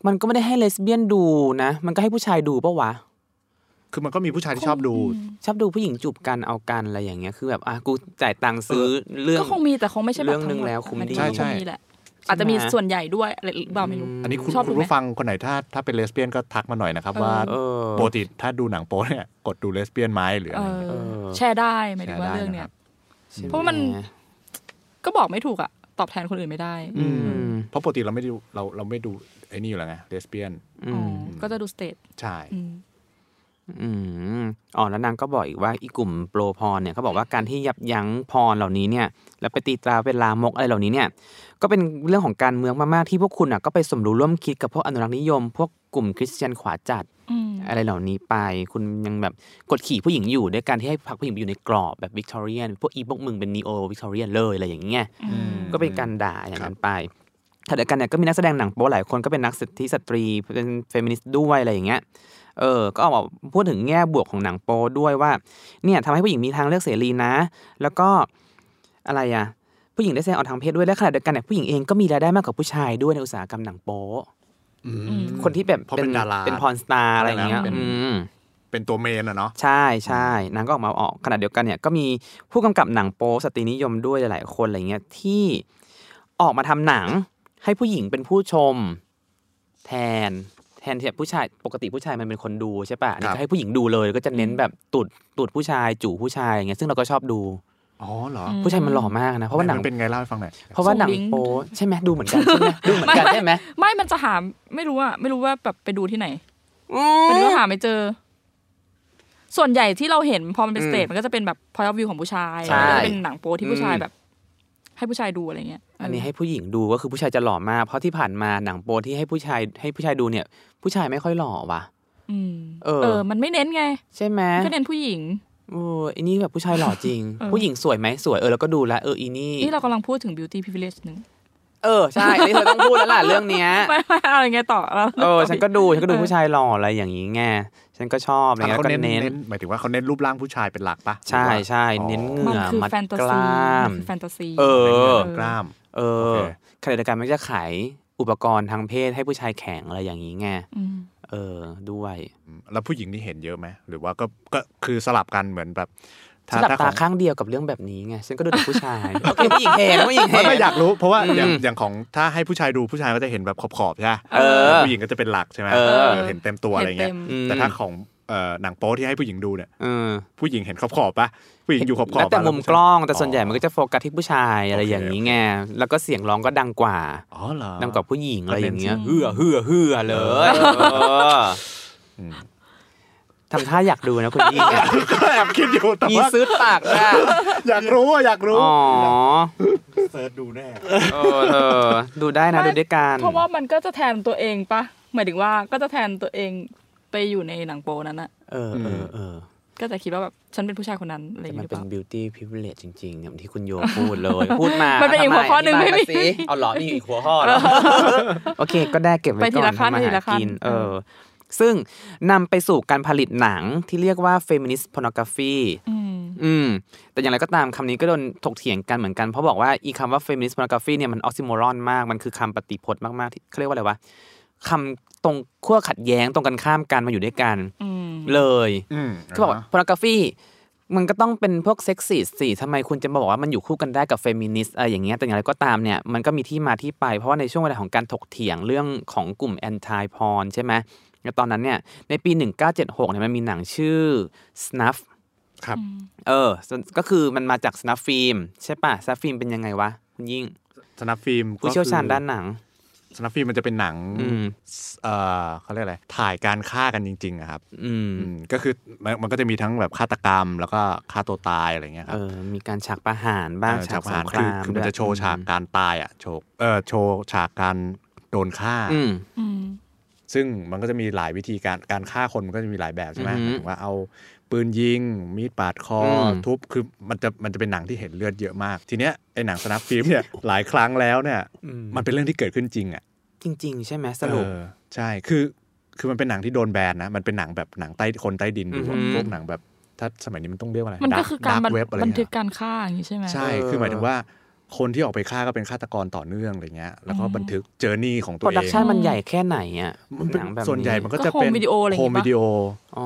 มันก็ไม่ได้ให้เลสเบี้ยนดูนะ มันก็ให้ผู้ชายดูปะวะ คือมันก็มีผู้ชายที่ชอบดู ชอบดูผู้หญิงจูบกันเอากันอะไรอย่างเงี้ยคือแบบอะกูจ่ายตังค์ซื้อเรื่องก็คงมีแต่คงไม่ใช่แบบเรื่องหนึ่งทั้หมดแล้วคุ้มหายถึงดีว่าใช่คงมีแหละอาจจะมีส่วนใหญ่ด้วยอะไรหรือเปล่าไม่รู้อันนี้คุณชอบดูคุณไหมผู้ฟังคนไหนถ้าถ้าเป็นเลสเบี้ยนก็ทักมาหน่อยนะครับเออว่าเออปกติถ้าดูหนังโป๊เนี่ยกดดูเลสเบี้ยนไหมหรือเออะไรอเงี้ยเออแชร์ได้หมายถึงว่าแชร์ได้เรื่องเนี้ยนะครับใช่ไหเพราะว่ามันก็บอกไม่ถูกอะตอบแทนคนอื่นไม่ได้ อืมเพราะปกติเราไม่ดูเราเราไม่ดูไอ้นี่อยู่แล้วไงเลสเบี้ยนอือ๋อมก็จะดูสเตทใช่ อืมอืมอ๋อแล้วนางก็บอกอีกว่าอีกลุ่ม pro porn เนี่ยเขาบอกว่าการที่ยับยั้ง porn เหล่านี้เนี่ย แล้วไปตีตราเป็นลามกอะไรเหล่านี้เนี่ย ก็เป็นเรื่องของการเมืองมากๆที่พวกคุณอะก็ไปสมรู้ร่วมคิดกับพวกอนุรักษ์นิยม พวกกลุ่มคริสเตียนขวาจัดอืมอะไรเหล่านี้ไป คุณยังแบบกดขี่ผู้หญิงอยู่ด้วยการที่ให้ผลักผู้หญิงไปอยู่ในกรอบแบบวิกตอเรียนพวกอีพวกมึงเป็น neo-Victorian เลยอะไรอย่างเงี้ยอืมก็เป็นการด่าอย่างนั้นไปขณะเดียวกันเนี่ยก็มีนักแสดงหนังโป๊หลายคนก็เป็นนักสิทธิสตรีเป็นเฟมินิสต์ด้วยอะไรอย่างเงี้ย เออ ก็ออกมาพูดถึงแง่บวกของหนังโป๊ด้วยว่า เนี่ยทำให้ผู้หญิงมีทางเลือกเสรีนะ แล้วก็อะไรอะผู้หญิงได้แสดงออกทางเพศด้วยและขณะเดียวกันเนี่ยผู้หญิงเองก็มีรายได้มากกว่าผู้ชายด้วยในอุตสาหกรรมหนังโป๊อืมอืมคนที่แบบเพราะเป็นดาราเป็น porn star อะไรอย่างเงี้ยเป็นอืมเป็นตัว main อะเนาะใช่ใช่นางก็ออกมาออกขณะเดียวกันเนี่ยก็มีผู้กำกับหนังโป๊สตรีนิยมด้วยหลาย ๆ คนอะไรเงี้ยที่ออกมาทำหนังให้ผู้หญิงเป็นผู้ชม แทน แทนที่แบบผู้ชายปกติผู้ชายมันเป็นคนดูใช่ปะอันนี่ก็ให้ผู้หญิงดูเลยก็จะเน้นแบบตูดตูดผู้ชายจู่ผู้ชายอย่างเงี้ยซึ่งเราก็ชอบดูอ๋อเหรออืมผู้ชายมันหล่อมากนะเพราะว่าหนังมัเป็นไงเล่าให้ฟังหน่อยเพราะว่าหนังส่งลิงก์โป๊ใช่ไหมดูเหมือนกันใช่ไหมดูเหมือนกันใช่ไหมไม่มันจะหาไม่รู้อะไม่รู้ว่าแบบไปดูที่ไหนอืมันมก็หาไม่เจอ ส่วนใหญ่ที่เราเห็นพอมันเป็นอืมสเตจมันก็จะเป็นแบบ point of view ของผู้ชายใช่แล้วก็จะเป็นหนังโป๊ที่ผู้ชายอืมแบบ ให้ผู้ชายดูอะไรเงี้ย อันนี้ให้ผู้หญิงดูก็คือผู้ชายจะหล่อมาก เพราะที่ผ่านมาหนังโป๊ที่ให้ผู้ชายให้ผู้ชายดูเนี่ย ผู้ชายไม่ค่อยหล่อว่ะอืมเออเออ มันไม่เน้นไง ใช่ไหมก็เน้นผู้หญิงโอ้อันนี้แบบผู้ชายหล่อจริงเออผู้หญิงสวยไหมสวยเออแล้วก็ดูแลวเอออีนี่นี่เรากำลังพูดถึง beauty privilege หนึ่ง เออใช่อันนี้เธอต้องพูดแล้วล่ะเรื่องเนี้ยไม่ไม่อะไรเงี้ยต่อแล้วเออฉันก็ดูฉันก็ดูผู้ชายหล่ออะไรอย่างนี้ไงฉันก็ชอบอะไรเงี้ยเขาแล้วก็เน้นเน้นเน้นหมายถึงว่าเขาเน้นรูปร่างผู้ชายเป็นหลักปะใช่ใช่เน้นเหมันงื่อคือมัดแฟนตากซีล้ามแฟนตาซีเออหรือว่าเป็นกล้าม เอโออเคขณะเดียวกันมันจะขายอุปกรณ์ทางเพศให้ผู้ชายแข่งอะไรอย่างนี้ไงมเออด้วย แล้วผู้หญิงนี่เห็นเยอะไหมหรือว่าก็ก็คือสลับกันเหมือนแบบ ฉันหลับขตาองข้างเดียวกับเรื่องแบบนี้ไงฉันก็ดูแต่ผู้ชายโอเคผู้หญิงเห็นผู้หญิงไม่เห็นไม่อยากรู้เพราะว่าอย่างอืมอย่างของถ้าให้ผู้ชายดูผู้ชายก็จะเห็นแบบขอบๆใช่ไหมเออผู้หญิงก็จะเป็นหลักใช่ไหมเออเออเห็นเต็มตัวอะไรเงี้ยเห็นอืมแต่ถ้าของเอ่อหนังโป๊ที่ให้ผู้หญิงดูเนี่ยเออผู้หญิงเห็นขอบๆปะผู้หญิงอยู่ขอบๆแล้วแต่ปะมุมผู้ชายกล้องแต่ส่วนใหญ่มันก็จะโฟกัสที่ผู้ชายอะไรโอเคอย่างนี้ไงแล้วก็เสียงร้องก็ดังกว่าอ๋อเหรอดังกว่าผู้หญิงอะไรอย่างเงี้ยอืมเฮือเฮือเฮือเลยเอออืม ทำท่าอยากดูนะคุณยิ่งอะก็แอบคิดอยู่แต่มีว่าซื้อปากอะอยากรู้อะอยากรู้ อ๋อเซิร์ชดูแน่เออเออดูได้นะดูด้วยกันเพราะว่ามันก็จะแทนตัวเองปะหมายถึงว่าก็จะแทนตัวเองไปอยู่ในหนังโปนั้นอะเออเออเออก็จะคิดว่าแบบฉันเป็นผู้ชายคนนั้นอะไรอแต่ย่างมันนี้หรือเป็เปนล่า beauty privilege จริงๆเนี่ยที่คุณโยพูดเลย พูดมามันเป็นอีกทำหัวข้อหนึ่งธิบายไม่มีมาสิเอาเหรอนี่อีกหัวข้อเหรอโอเค ก็ได้เก็บไว้ไปทีก่อนละขั้นทำมาทีหาละขั้นกินเออ ซึ่งนำไปสู่การผลิตหนังที่เรียกว่า feminist pornography อืมอืม แต่อย่างไรก็ตามคำนี้ก็โดนถกเถียงกันเหมือนกัน เพราะบอกว่าอีคำว่า feminist pornography เนี่ยมันออกซิโมรอนมาก มันคือคำปฏิพจน์มากๆที่เขาเรียกว่าอะไรวะคำตรงขั้วขัดแย้งตรงกันข้ามกันมาอยู่ด้วยกันอืมเลยอืมก็บอกว่า pornography มันก็ต้องเป็นพวกเซ็กซี่สิทำไมคุณจะมาบอกว่ามันอยู่คู่กันได้กับเฟมินิสต์อะไรอย่างเงี้ย แต่อย่างไรก็ตามเนี่ย มันก็มีที่มาที่ไป เพราะว่าในช่วงเวลาของการถกเถียงเรื่องของกลุ่ม anti porn ใช่ไหมแล้ว ตอนนั้นเนี่ยในปี 1976เนี่ยมันมีหนังชื่อ snuff ครับเออ ก็คือมันมาจาก snuff film ใช่ป่ะ snuff film เป็นยังไงวะคุณยิ่งสนับฟิล์มผู้เชี่ยวชาญด้านหนังสนับฟิล์มมันจะเป็นหนังอืมเอ่อเขาเรียกอะไรถ่ายการฆ่ากันจริง ๆอะครับ อืมอืมก็คือมันมันก็จะมีทั้งแบบฆาตกรรม แล้วก็ฆ่าตัวตายอะไรเงี้ยคเอรับอมีการฉากประหารบ้างเออฉากประสหางรคคือรามคือมันด้วยจะโชว์ฉากการตายอะโชว์เออโชว์ฉากการโดนฆ่าอืมอืม ซึ่งมันก็จะมีหลายวิธีการการฆ่าคนมันก็จะมีหลายแบบใช่ไหมอือฮึหมายถึงว่าเอาปืนยิง มีดปาดคออมทุบคือมันจะมันจะเป็นหนังที่เห็นเลือดเยอะมาก ทีเนี้ยไอ้หนังสนับฟิล์มเนี่ยหลายครั้งแล้วเนี่ย มันเป็นเรื่องที่เกิดขึ้นจริงอะจริง ๆ ใช่ไหมสรุปเออใช่คือคือมันเป็นหนังที่โดนแบนนะ มันเป็นหนังแบบหนังใต้คนใต้ดินดูอะอือฮึพวกหนังแบบถ้าสมัยนี้มันต้องเรียกว่าอะไรมันก็ Dark- คือการ Dark บัน Web อะไรบันทึเงี้กยการฆ่าอย่างนี้ใช่ไหมใช่เออคือหมายถึงว่า คนที่ออกไปฆ่าก็เป็นฆาตกรต่อเนื่องอะไรเงี้ย แล้วก็บันทึกเจอร์นี่ของตัโปวรเอดักงชันมันใหญ่แค่ไหนอะมันเป็นหนังแบบส่วนใหญ่มันก็ก็จะเป็น home video อะไรอย่างงี้โฮมปะวิดีโออ๋อ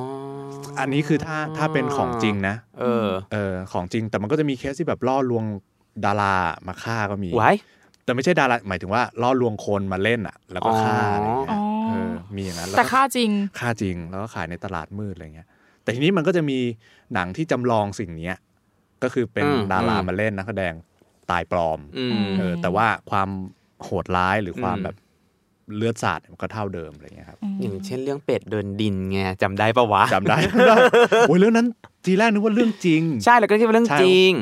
อันนี้คือถ้าถ้าเป็นของจริงนะ เออ เออของจริง แต่มันก็จะมีเคสที่แบบล่อลวงดารามาฆ่าก็มีไว้แต่ไม่ใช่ดาราหมายถึงว่าล่อลวงคนมาเล่นอะ แล้วก็ฆ่าอะไรเงี้อ๋ยอเออมีอย่างนั้นแล้วแต่ก็ฆ่าจริงฆ่าจริงแล้วก็ขายในตลาดมืดอะไรเงี้ย แต่ทีนี้มันก็จะมีหนังที่จำลองสิ่งเนี้ยก็คือเป็นอืมดาราอืมมาเล่นนักแสดง ตายปลอมอืมเออแต่ว่าความโหดร้ายหรือความอืมแบบเลือดสาดมันก็เท่าเดิมอะไรเงี้ยครับอย่างเช่นเรื่องเป็ดเดินดินไงจำได้ปะวะจำได้โอ้ยเรื่องนั้นทีแรกนึกว่าเรื่องจริง ใช่แล้วก็ที่เป็นเรื่องใช่จริง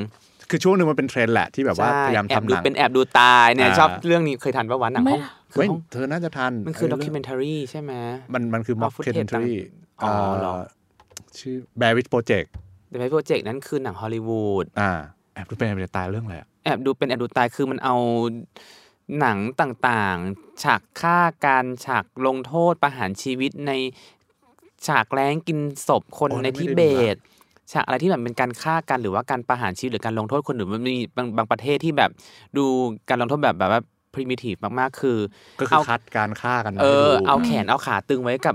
คือช่วงหนึ่งมันเป็นเทรนด์แหละที่แบบว่าใช่พยายามแอบทำหดูนังเป็นแอบดูตายเนี่ยอ่าชอบเรื่องนี้เคยทันปะวะหนังไม่ห้องคือเฮ้ยห้องเธอน่าจะทันมันคือเด็อกิเมนทารีใช่ไหมมันมันคือม็อกเอาเคน footage ทรีต่างอ๋อเหรอชื่อ Bear Witch Project แต่ไมโปรเจกต์นั้นคือหนังฮอลลีวูดอ่าแอบดูเป็นแอบตายเรื่องอะไรอะ แอบดูเป็นแอบดูตายคือมันเอาหนังต่างๆ ฉากฆ่าการฉากลงโทษประหารชีวิตในฉากแรงกินศพคนในทิเบตฉากอะไรที่แบบเป็นการฆ่ากันหรือว่าการประหารชีวิตหรือการลงโทษคนหรือมันมีบางบางประเทศที่แบบดูการลงโทษแบบแบบว่า primitive มากๆ คือก็คือเอาคัดการฆ่ากันมาเอให้อดูเอาแขนเอาขาตึงไว้กับ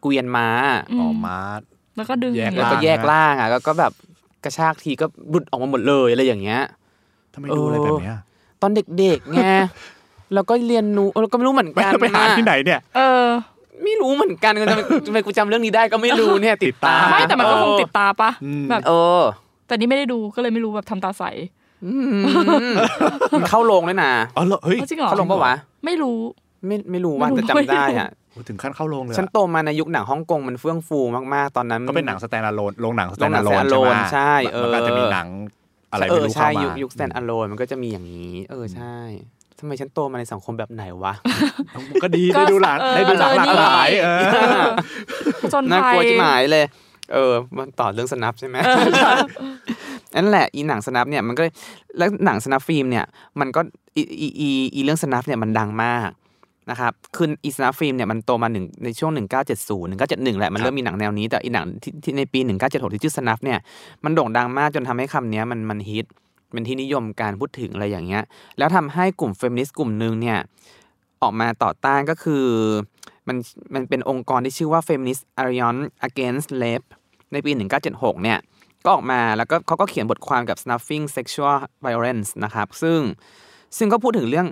เกวียนม้าอ๋อมาแล้วก็ดึงแยกแล้วก็ร่างแยกล่างอะแล้วก็แบบกระชากทีก็บุดออกมาหมดเลยอะไรอย่างเงี้ยทำไมดูอะไรแบบเนี้ยตอนเด็กๆไงแล้วก็เรียนรู้เราก็ไม่รู้เหมือนไม่กันต้องไปหานะที่ไหนเนี่ยเออไม่รู้เหมือนกันทำไมทำไมกูจำเรื่องนี้ได้ก็ไม่รู้เนี่ย ติดตามไม่แต่มันก็คงติดตาปะอืมแบบเออ แต่นี่ไม่ได้ดูก็เลยไม่รู้แบบทำตาใสอืมมันเข้าโรงด้วยนะอ๋อเหรอเฮ้ยอ๋อจริงเหรอเข้าโรงปะวะไม่รู้ไม่ไม่รู้ว่าไม่รู้แต่จำได้อะโอ้ถึงขั้นเข้าโรงเลยอะฉันโตมาในยุคหนังฮ่องกงมันเฟื่องฟูมากๆ ตอนนั้น ก็เป็นหนังสแตนด์อะโลนโรงหนังสแตโรนงด์หนัอะงโลน standalone ใช่ไหมใช่เออมันก็จะมีหนัง อะไรเอไม่อรู้ใช่เข้ามายุคยุคแซนอโลนมันก็จะมีอย่างนี้ เออใช่ทำไมฉันโตมาในสังคมแบบไหนวะ ก็ดีก็ได้ดูหลังเออได้ดูหลังเออหลากหลายนี่เออผจญน่าภักยลัวจิหมายเลย เออ มันต่อเรื่องสนับใช่ไหมนั่นแหละอีหนังสนับเนี่ยมันก็แล้วหนังสนับฟิล์มเนี่ย มันก็อีอีอีอีเรื่อง snuff เนี่ยมันดังมาก นะครับคืออี snuff film เนี่ยมันโตมาหนึ่งในช่วง 1970 1971 แหละ มันเริ่มมีหนังแนวนี้ แต่อีหนังที่ที่ในปี 1976 ที่ชื่อ snuff เนี่ยมันโด่งดังมากจนทำให้คำเนี้ยมันมันฮิตเป็นที่นิยมการพูดถึงอะไรอย่างเงี้ยแล้วทำให้กลุ่มเฟมินิสต์กลุ่มหนึ่งเนี่ยออกมาต่อต้านก็คือมันมันเป็นองค์กรที่ชื่อว่า Feminist Alliance Against Rape ในปี 1976 เนี่ยก็ออกมาแล้วก็เขาก็เขียนบทความกับ Snuffing Sexual Violence นะครับซึ่งซึ่งก็พูดถึงเรื่อง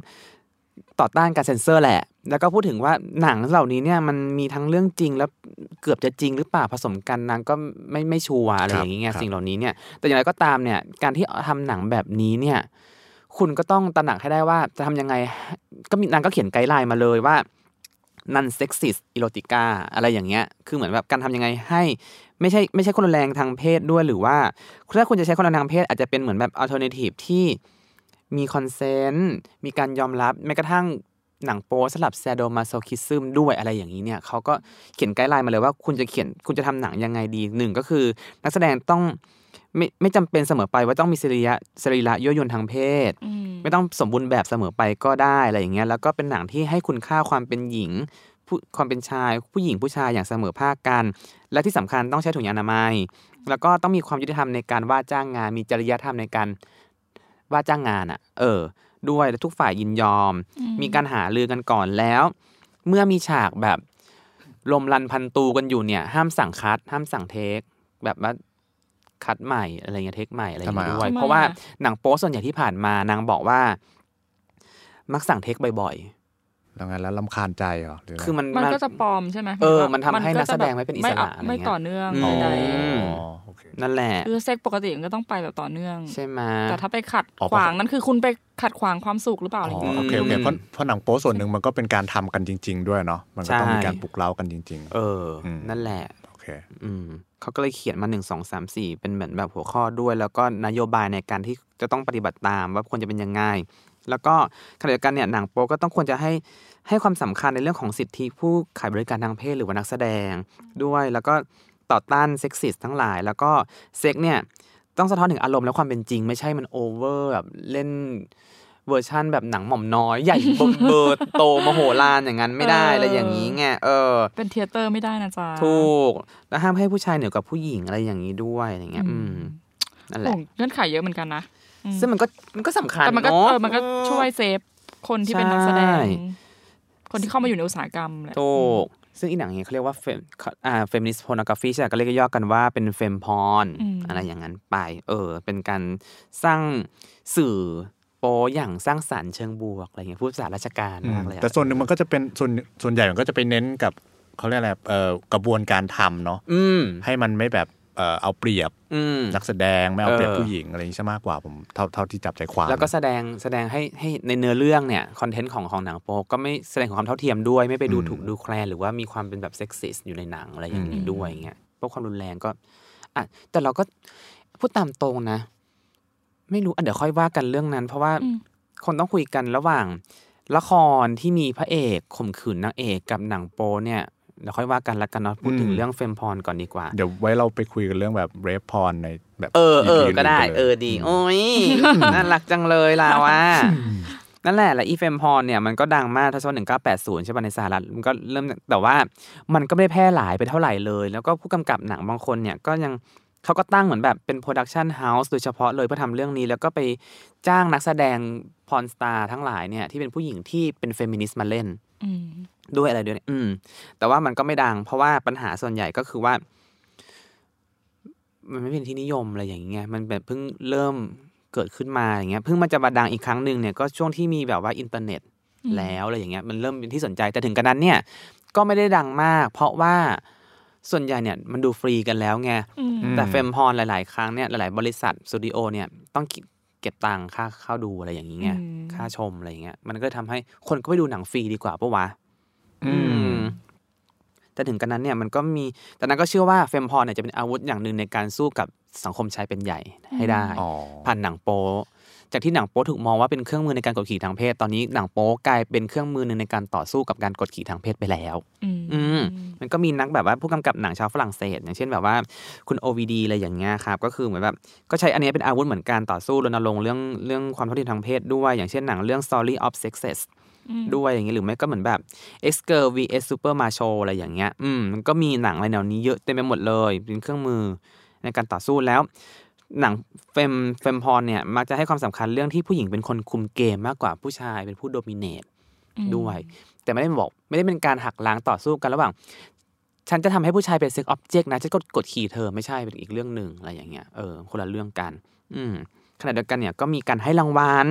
ต่อต้านการเซ็นเซอร์แหละ แล้วก็พูดถึงว่าหนังเหล่านี้เนี่ยมันมีทั้งเรื่องจริงแล้วเกือบจะจริงหรือเปล่าผสมกันนางก็ไม่ไม่ชัวร์อะไรอย่างเงี้ครัยบสิ่งเหล่านี้เนี่ย แต่อย่างไรก็ตามเนี่ยการที่ทำหนังแบบนี้เนี่ยคุณก็ต้องตระหนักให้ได้ว่าจะทำยังไงก็มีนางก็เขียนไกด์ไลน์มาเลยว่า non sexist erotica อะไรอย่างเงี้ย คือเหมือนแบบการทำยังไงให้ ไม่ใช่ไม่ใช่ความรุนแรงทางเพศด้วยหรือว่าถ้าคุณจะใช้ความรุนแรงทางเพศอาจจะเป็นเหมือนแบบ alternative ที่ มี consent มีการยอมรับแม้กระทั่งหนังโป๊สำหรับ sadomasochism ด้วยอะไรอย่างนี้เนี่ยเขาก็เขียน guideline มาเลยว่าคุณจะเขียนคุณจะทำหนังยังไงดีหนึ่งก็คือ นักแสดงต้องไม่ไม่จำเป็นเสมอไปว่าต้องมีสรีระสรีระยั่วยวนทางเพศอืมไม่ต้องสมบูรณ์แบบเสมอไปก็ได้อะไรอย่างเงี้ยแล้วก็เป็นหนังที่ให้คุณค่าความเป็นหญิงผู้ความเป็นชาย ผู้หญิงผู้ชายอย่างเสมอภาคกัน และที่สำคัญต้องใช้ถุงยางอนามัย แล้วก็ต้องมีความยุติธรรมในการว่าจ้างงานมีจริยธรรมในการ ว่าจ้างงานอะ เออ ด้วยและทุกฝ่ายยินยอม มีการหาลือกันก่อนแล้ว เมื่อมีฉากแบบลมรันพันตูกันอยู่เนี่ย ห้ามสั่งคัด ห้ามสั่งเทค แบบว่าคัดใหม่อะไรเงี้ยเทคใหม่อะไรอย่างเงี้ยทำไมอะด้วยทำไมเพราะว่าอะหนังโป๊ส่วนใหญ่ที่ผ่านมานางบอกว่า มักสั่งเทคบ่อย แล้วไงแล้วลำคาญใจเหรอหรืออะไรคือมันมันก็จะปลอมใช่ไหมเออ มันทำให้นักแสดงไม่เป็นอิสระไม่อะไรเงี้ยไม่ต่อเนื่องอืมใดอ๋อโอเคนั่นแหละๆคือเซ็กปกติมันก็ต้องไปแบบต่อเนื่อง ใช่ไหมแต่ถ้าไปขัดอ๋อขวางนั่นคือคุณไปขัดขวางความสุขหรือเปล่าอะไรอ๋อเงี้ยโอเคโอเคเพราะเพราะหนังโป๊ส่วนหนึ่งมันก็เป็นการทำกันจริง ๆ ด้วยเนาะมันก็ต้องใช่มีการปลุกเร้ากันจริงเอออมนั่นแหละๆโอเค อืมเขาก็เลยเขียนมาหนึ่งสองสามสี่เป็นเหมือนแบบหัวข้อด้วย แล้วก็นโยบายในการที่จะต้องปฏิบัติตามว่าควรจะเป็นยังไง แล้วก็ขณะเดียวกันเนี่ยหนังโป๊ก็ต้องควรจะให้ให้ความสำคัญในเรื่องของสิทธิผู้ขายบริการทางเพศหรือว่านักแสดงด้วย แล้วก็ต่อต้านเซ็กซิสทั้งหลาย แล้วก็เซ็กเนี่ยต้องสะท้อนถึงอารมณ์และความเป็นจริง ไม่ใช่มันโอเวอร์แบบเล่นเวอร์ชั่นแบบหนังหม่อมน้อย ใหญ่เบอร์เบอร์โตมโหฬารอย่างนั้นไม่ได้อะไรอย่างนี้ไงเออ เป็น theater ไม่ได้นะจ๊ะถูกแล้วห้ามให้ผู้ชายเหนือกว่าผู้หญิงอะไรอย่างนี้ด้วยอะไรเงี้ยอืมนั่นแหโอ้ละเงื่อนไขเยอะเหมือนกันนะอืม ซึ่งมันก็มันก็สำคัญแต่มันก็เนาะเออมันก็ช่วยเซฟคนที่เป็นนักแสดงใช่คนที่เข้ามาอยู่ในอุตสาหกรรมแหละถูกซึ่งอีหนังนี้เขาเรียกว่าเฟมอ่าเฟมินิสต์โพนกราฟีใช่ไหมก็เรียกย่อกันว่าเป็นเฟมพรอะไรอย่างนั้นไป เออ เป็นการสร้างสื่อโปอย่างสร้างสรรค์เชิงบวกอะไรเงี้ยพูดภาษาราชการมากเลยอะแต่ส่วนหนึ่งมันก็จะเป็นส่วนส่วนใหญ่มันก็จะไปเน้นกับเขาเรียกอะไรเอ่อกระบวนการทำเนาะอืมให้มันไม่แบบ เอ่อเอาเปรียบอืมนักแสดงไม่เอาเปรียบเออผู้หญิงอะไรอย่างนี้ใช่มากกว่าผมเท่าเท่าที่จับใจความแล้วก็แสดงแสดงให้ให้ในเนื้อเรื่องเนี่ยคอนเทนต์ของของหนังโป๊ก็ไม่แสดงของความเท่าเทียมด้วยไม่ไปดูถูกดูแคลนหรือว่ามีความเป็นแบบเซ็กซิสอยู่ในหนังอะไรอย่างนี้ด้วยเงี้ยพวกความรุนแรงก็อะแต่เราก็พูดตามตรงนะ ไม่รู้อะเดี๋ยวค่อยว่ากันเรื่องนั้น เพราะว่าอืมคนต้องคุยกันระหว่างละครที่มีพระเอกข่มขืนนางเอกกับหนังโป๊เนี่ย เดี๋ยวค่อยว่ากันละกันเนาะพูดถึงเรื่อง fem porn ก่อนดีกว่า เดี๋ยวไว้เราไปคุยกันเรื่องแบบ rape porn ในแบบเออเออ EP ก็ได้เลยเออดี โอ้ยน่ารักจังเลยล่ะว่านั่นแหละและอี fem porn เนี่ยมันก็ดังมากถ้าช่วงหนึ่งเก้าแปดศูนย์ใช่ป่ะในสหรัฐมันก็เริ่มแต่ว่ามันก็ไม่ได้แพร่หลายไปเท่าไหร่เลย แล้วก็ผู้กำกับหนังบางคนเนี่ยก็ยังเขาก็ตั้งเหมือนแบบเป็น production house โดยเฉพาะเลยเพื่อทำเรื่องนี้ แล้วก็ไปจ้างนักแสดง porn star ทั้งหลายเนี่ยที่เป็นผู้หญิงที่เป็นเฟมินิสต์มาเล่นอืม ด้วยอะไรด้วยเนี่ยอืม แต่ว่ามันก็ไม่ดัง เพราะว่าปัญหาส่วนใหญ่ก็คือว่า มันไม่เป็นที่นิยมอะไรอย่างเงี้ยมันแบบเพิ่งเริ่มเกิดขึ้นมาอย่างเงี้ยเพิ่งมันจะมาดังอีกครั้งหนึ่งเนี่ยก็ช่วงที่มีแบบว่าอินเทอร์เน็ตอืมแล้วอะไรอย่างเงี้ยมันเริ่มเป็นที่สนใจแต่ถึงกระนั้นเนี่ย ก็ไม่ได้ดังมาก เพราะว่าส่วนใหญ่เนี่ยมันดูฟรีกันแล้วไงอืมแต่ fem porn หลาย ๆ ครั้งเนี่ยหลาย ๆ บริษัทสตูดิโอเนี่ยต้อง เก็บตังค่าเข้าดูอะไรอย่างเงี้ยอืมค่าชมอะไรอย่างเงี้ย มันก็ทำให้คนก็ไปดูหนังฟรีดีกว่าปะวะอืมแต่ถึงกันนั้นเนี่ยมันก็มีแต่นั้นก็เชื่อว่าเฟมพอร์เนี่ยจะเป็นอาวุธอย่างหนึ่งในการสู้กับสังคมชายเป็นใหญ่ให้ได้อ๋อผ่านหนังโป๊ จากที่หนังโป๊ถูกมองว่าเป็นเครื่องมือในการกดขี่ทางเพศ ตอนนี้หนังโป๊กลายเป็นเครื่องมือหนึ่งในการต่อสู้กับการกดขี่ทางเพศไปแล้ว อืมอืมมันก็มีนักแบบว่าผู้กำกับหนังชาวฝรั่งเศส อย่างเช่นแบบว่าคุณ OVD อะไรอย่างเงี้ยครับ ก็คือเหมือนแบบก็ใช้อันเนี้ยเป็นอาวุธเหมือนการต่อสู้รณรงค์เรื่องเรื่องความเท่าเทียมทางเพศด้วย อย่างเช่นหนังเรื่อง Story of Sexes อืมด้วยอย่างเงี้ยหรือไม่ก็เหมือนแบบ X Girl vs Super Macho อะไรอย่างเงี้ย อืมมันก็มีหนังอะไรแนวนี้เยอะเต็มไปหมดเลย เป็นเครื่องมือในการต่อสู้แล้ว หนัง fem fem porn เนี่ยมักจะให้ความสำคัญเรื่องที่ผู้หญิงเป็นคนคุมเกมมากกว่าผู้ชายเป็นผู้ dominate ด้วย แต่ไม่ได้บอกไม่ได้เป็นการหักล้างต่อสู้กันระหว่าง ฉันจะทำให้ผู้ชายเป็น sex object นะฉันกดกดขี่เธอไม่ใช่เป็นอีกเรื่องหนึ่งอะไรอย่างเงี้ยเออคนละเรื่องกัน อืม ขณะเดียวกันเนี่ยก็มีการให้รางวัล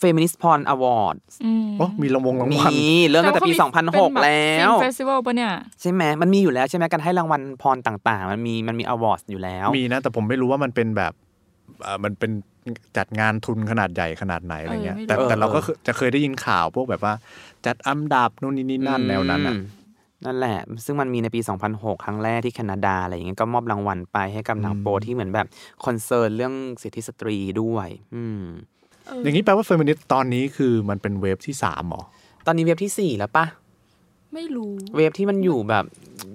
Feminist Porn Award อืมโอ้มีรางวงรางมีวัล เริ่มตั้งแต่ปีเขามีเป็นแบบ2006 แล้ว เฟสติวัลปะเนี่ย ใช่ไหมมันมีอยู่แล้วใช่ไหมการให้รางวัลพรต่างๆ มันมีมันมีอวอร์ดอยู่แล้ว มีนะ แต่ผมไม่รู้ว่ามันเป็นแบบเอ่อมันเป็นจัดงานทุนขนาดใหญ่ขนาดไหนอะไรเงี้ย เออไม่รู้ แต่แต่เราก็เออคือจะเคยได้ยินข่าวพวกแบบว่า จัดอันดับนู่นนี่นี่นั่นแนวนั้นอะ อืม นั่นแหละ ซึ่งมันมีในปี 2006 ครั้งแรกที่แคนาดาอะไรอย่างเงี้ยก็มอบรางวัลไปให้กับหนังโปที่เหมือนแบบconcern เรื่องสิทธิสตรีด้วย อืมอย่างนี้แปลว่าเฟมินิสต์ตอนนี้คือมันเป็น wave ที่สามเหรอ ตอนนี้ wave ที่4แล้วปะไม่รู้ เว็บที่มันอยู่แบบ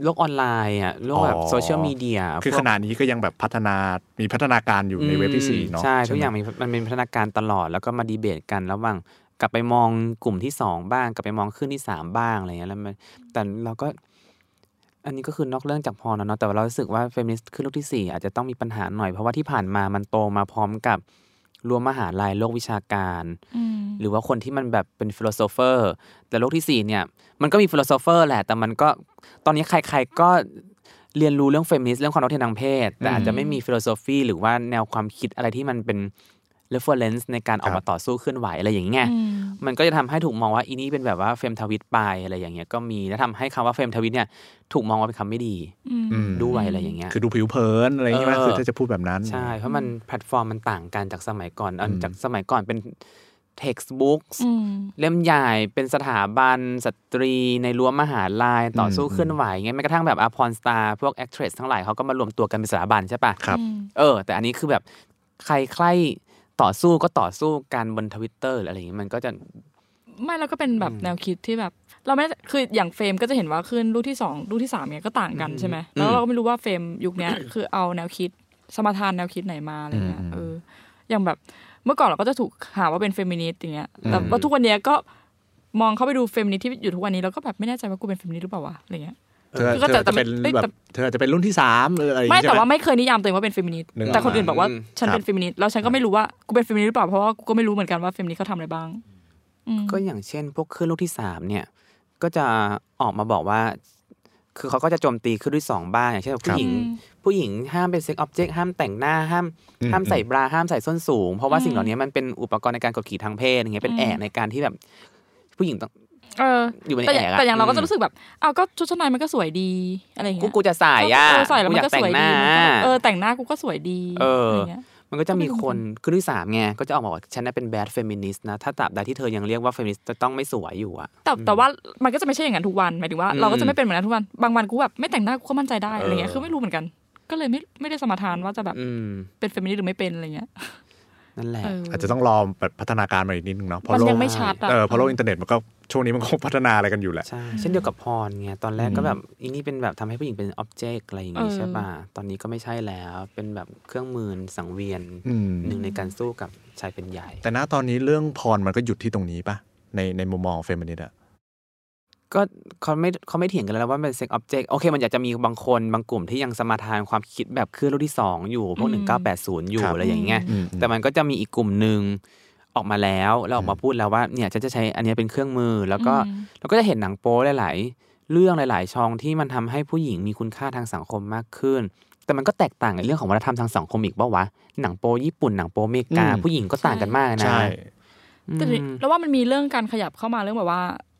โลกออนไลน์อะโลกแบบอ๋อโซเชียลมีเดียคือขนาดนี้ก็ยังแบบพัฒนามีพัฒนาการอยู่ใน wave ที่สี่เนาะใช่ถูกไหมอย่างมีมันเป็นพัฒนาการตลอดแล้วก็มาดีเบตกันระหว่าง กลับไปมองกลุ่มที่สองบ้าง กลับไปมองคลื่นที่สามบ้างอะไรเงี้ยแล้วมันแต่เราก็ อันนี้ก็คือนอกเรื่องจากพอนะเนาะแต่ว่าเรารู้สึกว่าเฟมินิสต์คลื่นลูกที่สี่อาจจะต้องมีปัญหาหน่อย เพราะว่าที่ผ่านมามันโตมาพร้อมกับรั้วมหาลัยโลกวิชาการอืมหรือว่าคนที่มันแบบเป็น philosopher แต่ลูกที่สี่เนี่ย มันก็มี philosopher แหละ แต่มันก็ตอนนี้ใคร ๆก็เรียนรู้เรื่องเฟมินิสต์เรื่องความเท่าเทียมทางเพศ แต่อาจจะไม่มี philosophy หรือว่าแนวความคิดอะไรที่มันเป็น reference ในการออกครัมาบต่อสู้เคลื่อนไหวอะไรอย่างเงี้ยอืมมันก็จะทำให้ถูกมองว่าอีนี่เป็นแบบว่าเฟมทวิตไปอะไรอย่างเงี้ยก็มีแล้วทำให้คำว่าเฟมทวิตเนี่ยถูกมองว่าเป็นคำไม่ดีอืมอืมด้วยอะไรอย่างเงี้ยคือดูผิวเผินอะไรอย่างเงี้ยเออคือถ้าจะพูดแบบนั้นใช่เพราะมันแพลตฟอร์มมันต่างกันจากสมัยก่อนอันอืมจากสมัยก่อนเป็น textbook อืมเล่มใหญ่เป็นสถาบันสตรีในรั้วมหาลัยต่อสู้เคลื่อนไหวเงี้ยแม้กระทั่งแบบ porn star พวก actress ทั้งหลายเขาก็มารวมตัวกันเป็นสถาบันใช่ปะครับอืมเออ แต่อันนี้คือแบบใครใคร ต่อสู้ก็ต่อสู้กันบนทวิตเตอร์หรืออะไรอย่างเงี้ยมันก็จะไม่แล้วก็เป็นแบบแนวคิดที่แบบ เราไม่ได้คืออย่างเฟมก็จะเห็นว่าคลื่นลูกที่สองลูกที่สามเนี่ยก็ต่างกันใช่ไหมแล้วเราก็ไม่รู้ว่าเฟมยุคเนี้ยคือเอาแนวคิดสมาทานแนวคิดไหนมาอะไรเงี้ยอืมเอออย่างแบบเมื่อก่อนเราก็จะถูกหาว่าเป็นเฟมินิสต์อย่างเงี้ยแต่อืมว่าทุกวันเนี้ยก็มองเข้าไปดูเฟมินิสต์ที่อยู่ทุกวันนี้เราก็แบบไม่แน่ใจว่ากูเป็นเฟมินิสต์หรือเปล่าวะอะไรเงี้ย เธอคือก็เธแต่อแต่จะเป็นไม่แบแต่บเธอจะเป็นรุ่นที่สามหรืออะไรอย่างไม่งี้ใช่แต่ไหมว่าไม่เคยนิยามตัวเองว่าเป็นเฟมินิสต์นึกออกแต่คนอื่นบอกว่าอืมฉันเป็นเฟมินิสต์แล้วฉันก็ไม่รู้ว่ากูเป็นเฟมินิสต์หรือเปล่าเพราะว่ากูก็ไม่รู้เหมือนกันว่าเฟมินิสต์เขาทำอะไรบ้างอืมก็อย่างเช่น พวกคลื่นลูกที่สามเนี่ย ก็จะออกมาบอกว่า คือเขาก็จะโจมตีคลื่นที่สองบ้างอย่างเช่นผู้หญิงอืมผู้หญิงห้ามเป็นเซ็กออบเจกต์ห้ามแต่งหน้าห้ามอืมห้ามใส่บราห้ามใส่ส้นสูง เพราะว่าอืมสิ่งเหล่านี้มันเป็นอุปกรณ์ในการกดขี่ทางเพศอย่างเงี้ยเป็นอืมแอกในการที่แบบผู้หญิงต้อง เอออยู่ในแต่แอกอะแต่อย่างเราก็อืจะมรู้สึกแบบอ้าวก็ชุดชั้นในมันก็สวยดีอะไรอย่างกูเงี้ยกูจะใส่อะเออใส่แล้วกูมัอนยากก็แต่สงวยหดีน้ามันก็เออแต่งหน้ากูก็สวยดีเออออะไรเงี้ยมันก็จะมีก็ไม่รู้คนเหมือนกันคลื่นที่สามไงก็จะออกมาบอกว่าฉันน่ะเป็น bad feminist นะถ้าตราบใดที่เธอยังเรียกว่าเฟมินิสต์จะต้องไม่สวยอยู่อะแต่แต่ว่ามันก็จะไม่ใช่อย่างนั้นทุกวันหมายถึงว่าอืมเราก็จะไม่เป็นเหมือนนั้นทุกวันบางวันกูแบบไม่แต่งหน้ากูก็มั่นใจได้อะไรเงี้ยเออคือไม่รู้เหมือนกัน ก็เลยไม่ไม่ได้สมาทานว่าจะแบบอืมเป็นเฟมินิสต์หรือไม่เป็นอะไรเงี้ย นั่นแหละเอออาจจะต้องรอแบบพัฒนาการมาอีกนิดนึงเนาะเพราะมันโลยักงไม่ชัดอะเออเพราะโลกอินเทอร์เน็ตมันก็ช่วงนี้มันคงพัฒนาอะไรกันอยู่แหละใช่เช่นเดียวกับ porn ไงตอนแรกก็อืมแบบอีนี่เป็นแบบทำให้ผู้หญิงเป็น object อะไรอย่างงี้เออใช่ป่ะตอนนี้ก็ไม่ใช่แล้วเป็นแบบเครื่องมือสังเวียนอืมหนึ่งในการสู้กับชายเป็นใหญ่ แต่ณตอนนี้เรื่อง porn มันก็หยุดที่ตรงนี้ปะในในมุมมองเฟมินิสต์อะ ก็เขาไม่เขาไม่เถียงกันแล้วว่าเป็น sex object โอเค มันอยากจะมีบางคนบางกลุ่มที่ยังสมาทานความคิดแบบเครื่องรุ่นที่สองอยู่ พวกอืมหนึ่งเก้าแปดศูนย์อยู่ครับอะไรอย่างเงี้ยอืมแต่มันก็จะมีอีกกลุ่มหนึ่งออกมาแล้วแล้วออกมาพูดแล้วว่าเนี่ยฉันจะใช้อันเนี้ยเป็นเครื่องมือแล้วก็อืมเราก็จะเห็นหนังโป๊หลายๆ เรื่องหลาย ๆ ช่องที่มันทำให้ผู้หญิงมีคุณค่าทางสังคมมากขึ้น แต่มันก็แตกต่างในเรื่องของวัฒนธรรมทางสังคมอีกป่าวะหนังโป๊ญี่ปุ่นหนังโป๊อเมริกาอืมผู้หญิงก็ต่างกันมากนะใช่แต่อืมแล้วว่ามันมีเรื่องการขยับเข้ามาเรื่องแบบว่าเอ่อ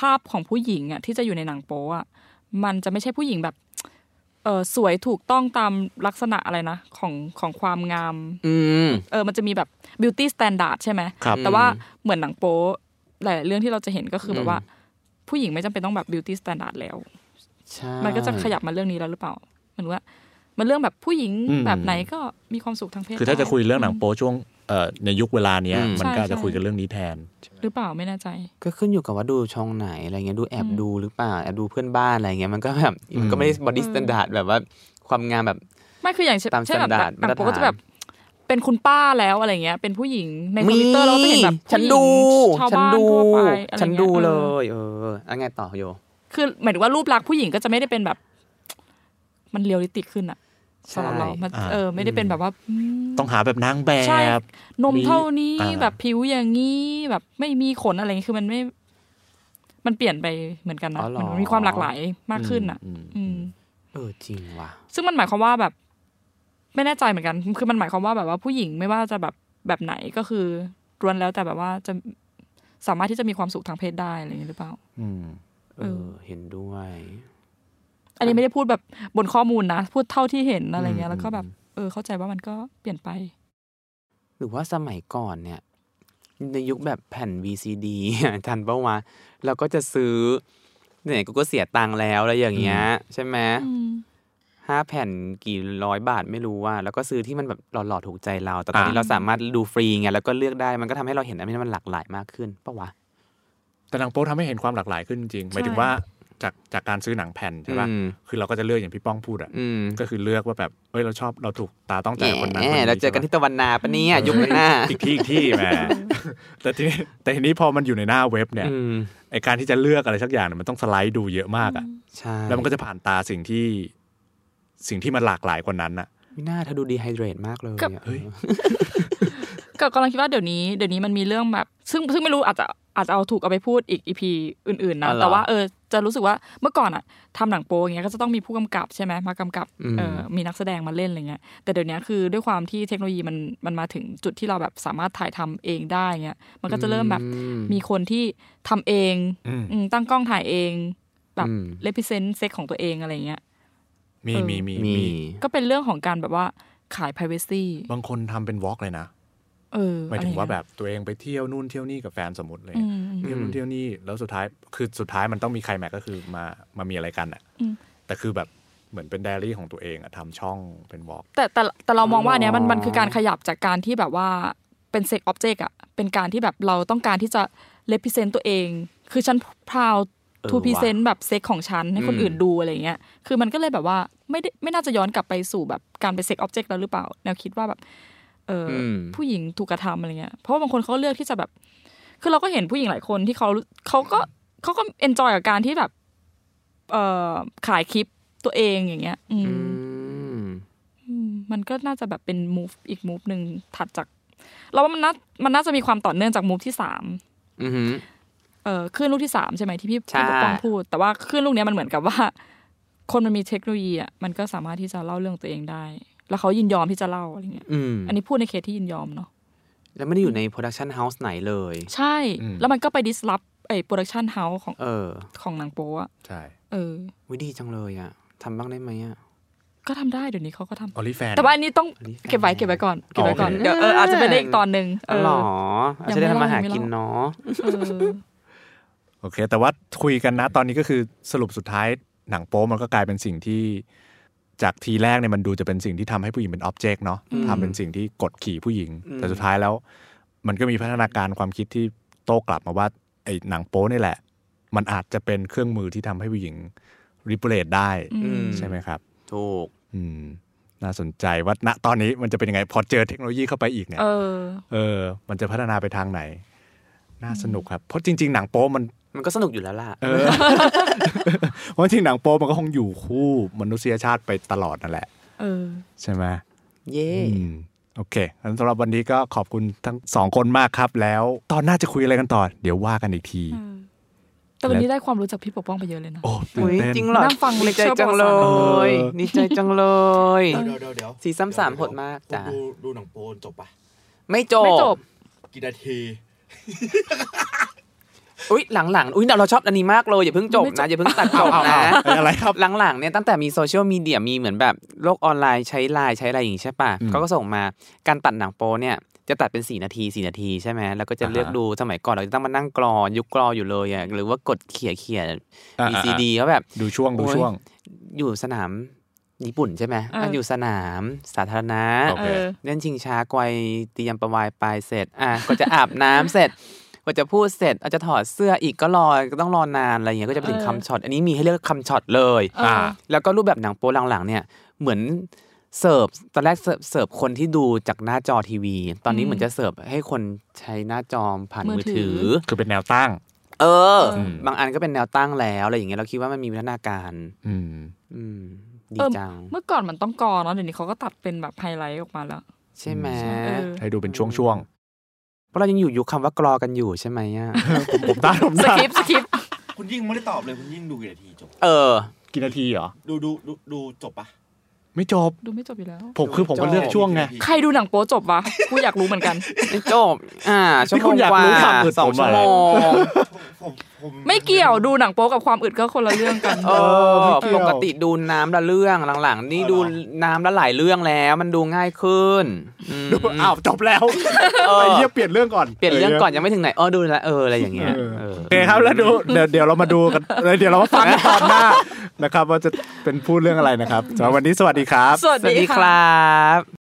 ภาพของผู้หญิงอะที่จะอยู่ในหนังโป๊อะมันจะไม่ใช่ผู้หญิงแบบเออสวยถูกต้องตามลักษณะอะไรนะของของความงามอืมเออมันจะมีแบบ beauty standard ใช่ไหมครับแต่ว่าเหมือนหนังโป๊หลายๆเรื่องที่เราจะเห็นก็คืออมแบบว่า ผู้หญิงไม่จำเป็นต้องแบบ beauty standard แล้วใช่มันก็จะขยับมาเรื่องนี้แล้วหรือเปล่าเหมือนว่า มันเรื่องแบบผู้หญิงอืมแบบไหนก็มีความสุขทางเพศคือถ้าจะได้คุยเรื่องหนังโป๊ช่วงเอ่อ ในยุคเวลาเนี้ยอืมมันก็อาจจะใช่คุยกันเรื่องนี้แทน หรือเปล่าไม่แน่ใจ ก็ขึ้นอยู่กับว่าดูช่องไหนอะไรเงี้ยดูแอบอืมดูหรือเปล่าแอบดูเพื่อนบ้านอะไรเงี้ยมันก็แบบมันก็ไม่ได้อืม body standard แบบว่าความงามแบบไม่คืออย่างเช่นตามเช่นแบบ standard หนังโป๊มาตรฐานก็จะแบบเป็นคุณป้าแล้วอะไรเงี้ย เป็นผู้หญิงในทมีวิตเตอร์เราก็จะเห็นแบบฉันผู้หญิงดูชาวฉันบ้านดูทั่วไปอะไรฉันงี้ดูเลออยเอออะไรไงต่อโยคือหมายถึงว่ารูปลักษณ์ผู้หญิงก็จะไม่ได้เป็นแบบ มันเรียลลิติกขึ้นอะ สำหรับเรามันอ่าเออไม่ได้เป็นแบบว่าอืมต้องหาแบบนางแบใช่บนมมีเท่านี้อ่าแบบผิวอย่างนี้แบบไม่มีขนอะไรอย่างงี้คือมันไม่ มันเปลี่ยนไปเหมือนกันนะอ๋อเหรอมันมีความหลากหลายมากขึ้นอะอืมอืมเออจริงว่ะ ซึ่งมันหมายความว่าแบบ ไม่แน่ใจเหมือนกัน คือมันหมายความว่าแบบว่าผู้หญิงไม่ว่าจะแบบแบบไหนก็คือรวนแล้วแต่แบบว่าจะสามารถที่จะมีความสุขทางเพศได้อะไรอย่างนี้หรือเปล่า อืม เออ เห็นด้วย อันนี้ไม่ได้พูดแบบบนข้อมูลนะ พูดเท่าที่เห็นอะไรเงี้ยอืมแล้วก็แบบ เออ เข้าใจว่ามันก็เปลี่ยนไป หรือว่าสมัยก่อนเนี่ย ในยุคแบบแผ่น VCD ทันปะวะเราก็จะซื้อเนี่ยกูก็เสียตังค์แล้วอะไรอย่างเงี้ย ใช่ไหมอืมห้าแผ่นกี่ร้อยบาทไม่รู้ว่า แล้วก็ซื้อที่มันแบบหล่อๆถูกใจเรา แต่ตอนนี้อ่าเราสามารถดูฟรีไงแล้วก็เลือกได้มันก็ทำให้เราเห็นอะไรที่มันหลากหลายมากขึ้นปะวะแต่หนังโป๊ทำให้เห็นความหลากหลายขึ้นจริงๆหมายถึงว่า จากจากการซื้อหนังแผ่นใช่ป่ะอืมคือเราก็จะเลือกอย่างพี่ป้องพูดอะอืมก็คือเลือกว่าแบบเอ้ยเราชอบเราถูกตาต้องใจกับคนนั้นแหคนมนี้เราเจอกันใช่ที่ปะตะวันนาปะเนี่ยยุคหน้าอีกที่อีกที่แหมแต่ทีนี้แต่ทีนี้พอมันอยู่ในหน้าเว็บเนี่ยอืมไอการที่จะเลือกอะไรสักอย่างเนี่ยมันต้องสไลด์ดูเยอะมากอะใช่แล้วมันก็จะผ่านตาสิ่งที่สิ่งที่มันหลากหลายกว่านั้นอะไม่น่าเธอดูดีไฮเดรตมากเลยกับอะเฮ้ยก็กำลังคิดว่าเดี๋ยวนี้ เดี๋ยวนี้มันมีเรื่องแบบ ซึ่งซึ่งไม่รู้อาจจะ อาจจะเอาถูกเอาไปพูดอีกอีพีอื่นๆนะอ๋อเหรอแต่ว่าเออจะรู้สึกว่าเมื่อก่อนอะทำหนังโป๊อย่างเงี้ยก็จะต้องมีผู้กำกับใช่ไหมมากำกับอืมเออมีนักแสดงมาเล่นอะไรเงี้ยแต่เดี๋ยวนี้คือด้วยความที่เทคโนโลยีมันมันมาถึงจุดที่เราแบบสามารถถ่ายทำเองได้เงี้ยมันก็จะเริ่มแบบอืมมีคนที่ทำเองอืมอืมตั้งกล้องถ่ายเองแบบอืม represent sex ของตัวเองอะไรเงี้ยมีเออมีมีมีมีก็เป็นเรื่องของการแบบว่าขาย privacy บางคนทำเป็น vlog เลยนะเออ หมายถึงว่าอะไรแบเงี้ยแบบตัวเองไปเที่ยวนู่นเที่ยวนี่กับแฟนสมมติเลยอืมเที่ยวนู่นเที่ยวนี่แล้วสุดท้ายคือสุดท้ายมันต้องมีใครแม็กก็คือมามามีอะไรกันอะอืมแต่คือแบบเหมือนเป็นไดอารี่ของตัวเองอะทำช่องเป็น vlogแต่แต่แต่เรามองว่าอันเนี้ยมันอ๋อมันคือการขยับจากการที่แบบว่าเป็น sex object อะเป็นการที่แบบเราต้องการที่จะ represent ตัวเอง คือฉัน proud เออ to present ว่ะแบบเซ็กของฉันให้คนอืมอื่นดูอะไรเงี้ยคือมันก็เลยแบบว่าไม่ได้ไม่น่าจะย้อนกลับไปสู่แบบการเป็น sex object แล้วหรือเปล่าแนวคิดว่าแบบ เอออมผู้หญิงถูกกระทำอะไรเงี้ยเพราะว่าบางคนเขาก็เลือกที่จะแบบ คือเราก็เห็นผู้หญิงหลายคนที่เขาเขาก็เขาก็ enjoy กับการที่แบบ เอ่อขายคลิปตัวเองอย่างเงี้ย อืมอืมอืมมันก็น่าจะแบบเป็น move อีก move หนึ่งถัดจากเราว่ามันน่ามันน่าจะมีความต่อเนื่องจาก move ที่สามอือหือเออคลื่นลูกที่สามใช่ไหมที่พี่ใช่พี่ปกป้องพูด แต่ว่าคลื่นลูกเนี้ยมันเหมือนกับว่า คนมันมีเทคโนโลยีอะมันก็สามารถที่จะเล่าเรื่องตัวเองได้ แล้วเขายินยอมที่จะเล่าอะไรเงี้ยอืมอันนี้พูดในเคสที่ยินยอมเนาะแล้วไม่ได้อยู่ในโปรดักชันเฮาส์ไหนเลย ใช่ แล้วมันก็ไป disrupt ไอ้โปรดักชันเฮาส์ของเออของหนังโป๊อะใช่เออวิดีจังเลยอะทำบ้างได้ไหมอะก็ทำได้เดี๋ยวนี้เขาก็ทำออลิแฟนแต่ว่าอันนี้ต้อง OnlyFans เก็บไว้เก็บไว้ก่อนเก็บไว้ก่อนโอเคเดี๋ยวเอออาจจะเป็นได้อีกตอนหนึ่งเออ๋ออเหรอยัอาจงจะไม่ได้ทำมาเล่าหายังไม่กินเล่าเนาะเออโอเค แต่ว่าคุยกันนะ ตอนนี้ก็คือสรุปสุดท้ายหนังโป๊มันก็กลายเป็นสิ่งที่ จากทีแรกเนี่ยมันดูจะเป็นสิ่งที่ทำให้ผู้หญิงเป็นอ็อบเจกต์เนาะทำเป็นสิ่งที่กดขี่ผู้หญิง แต่สุดท้ายแล้ว มันก็มีพัฒนาการความคิดที่โต้กลับมาว่าไอ้หนังโป๊นี่แหละ มันอาจจะเป็นเครื่องมือที่ทำให้ผู้หญิงริเปเลตได้อืมใช่ไหมครับ ถูก อืม น่าสนใจว่าณตอนนี้มันจะเป็นยังไง พอเจอเทคโนโลยีเข้าไปอีกเนี่ยเออ เออ มันจะพัฒนาไปทางไหน น่าสนุกครับ เพราะจริง ๆ หนังโป๊มัน มันก็สนุกอยู่แล้วล่ะเออเพราะจริงๆหนังโป๊มันก็คงอยู่คู่มนุษยชาติไปตลอดนั่นแหละเออใช่ไหมเย่อืมโอเคงั้นสำหรับวันนี้ก็ขอบคุณทั้งสองคนมากครับ แล้วตอนหน้าจะคุยอะไรกันต่อ เดี๋ยวว่ากันอีกทีแต่วันนี้ได้ความรู้จากพี่ปกป้องไปเยอะเลยนะ โอ้ตื่อุ๊นยเต้นจริงเหรอนั่งฟังดีใจ lecture จังเลประวัติศาสตร์ยดีใจจังเลย เดี๋ยวเดี๋ยวเดี๋ยวซีซั่นสามโหดมากจ้ะดูดูหนังโปนจบปะไม่จบ ไม่จบ กี่นาที อุ้ยหลังๆอุ้ยเราชอบอันนี้มากเลยอย่าเพิ่งจบนะอย่าเพิ่งตัดจบนะเอ้ยอะไรครับหลังๆเนี่ยตั้งแต่มีโซเชียลมีเดียมีเหมือนแบบโลกออนไลน์ใช้ไลน์ใช้อะไรอย่างงี้ใช่ปะอืมเขาก็ส่งมาการตัดหนังโปเนี่ยจะตัดเป็น 4 นาที 4 นาทีใช่ไหมแล้วก็จะอ่าฮะเลือกดูสมัยก่อนเราจะต้องมานั่งกรอยุคกรออยู่เลยอะหรือว่ากดเขี่ยเขี่ยอ่ามีอ่าซีดีเขาแบบดูช่วงดูโอ้ยช่วง อยู่สนามญี่ปุ่นใช่ไหมเอออะอยู่สนามสาธารณะโอเคเออเล่นชิงช้ากวยเตรียมประวายปลายเสร็จอะก็จะอาบน้ำเสร็จ ก็จะพูดเสร็จอาจจะถอดเสื้ออีกก็รอก็ต้องรอนานอะไรอย่างเงี้ยก็จะไปถึงเออคำช็อตอันนี้มีให้เลือกคำช็อตเลยเออแล้วก็รูปแบบหนังโป๊หลังๆเนี่ยเหมือนเสิร์ฟตอนแรกเสิร์ฟเสิร์ฟคนที่ดูจากหน้าจอทีวี ตอนนี้อืมเหมือนจะเสิร์ฟให้คนใช้หน้าจอผ่านมืมืออถืถืออคือเป็นแนวตั้ง เอออืมบางอันก็เป็นแนวตั้งแล้วอะไรอย่างเงี้ยเราคิดว่ามันมีพัฒนาการ อืม อืมดีเออจังเมื่อก่อนมันต้องกรอเนาะเดี๋ยวนี้เขาก็ตัดเป็นแบบไฮไลท์ออกมาแล้ว ใช่ไหมเออให้ดูเป็นช่วง เพราะเรายังอยู่ยุคคำว่ากรอกันอยู่ใช่ไหมอะๆผมตาผมสตาคริปต์สคริปต์คุณยิ่งไม่ได้ตอบเลยคุณยิ่งดูกี่นาทีจบ เออ กี่นาทีเหรอ ดูดูดูดูจบปะ ไม่จบ ดูไม่จบอยู่แล้ว ผมคือผมก็เลือกช่วงไง ใครดูหนังโป๊จบวะกูอยากรู้เหมือนกัน ไม่จบ อ่าชั่วนี่โมคุงณอยากกว่ารู้ความอึดสองผมชั่วอะโมงผมผมไม่เกี่ยวดูหนังโป๊กับความอึดก็คนละเรื่องกัน เออไม่เกี่ยวปกติดูน้ำละเรื่องหลังๆ นี่ดูน้ำละหลายเรื่องแล้ว มันดูง่ายขึ้นอืมดูอ้าวจบแล้วเออไอ้เหี้ยเปลี่ยนเรื่องก่อนเปลี่ยนเรื่องก่อนยังไม่ถึงไหนเออดูแล้วเอออะไรอย่างเงี้ยเออเออโอเคครับแล้วดูเดี๋ยวเดี๋ยวเรามาดูกันเดี๋ยวเรามาฟังกันตอนหน้านะครับ ว่าจะเป็นพูดเรื่องอะไรนะครับสำหรับวันนี้สวัสดีครับ สวัสสวัสดีดีคค่ะรับ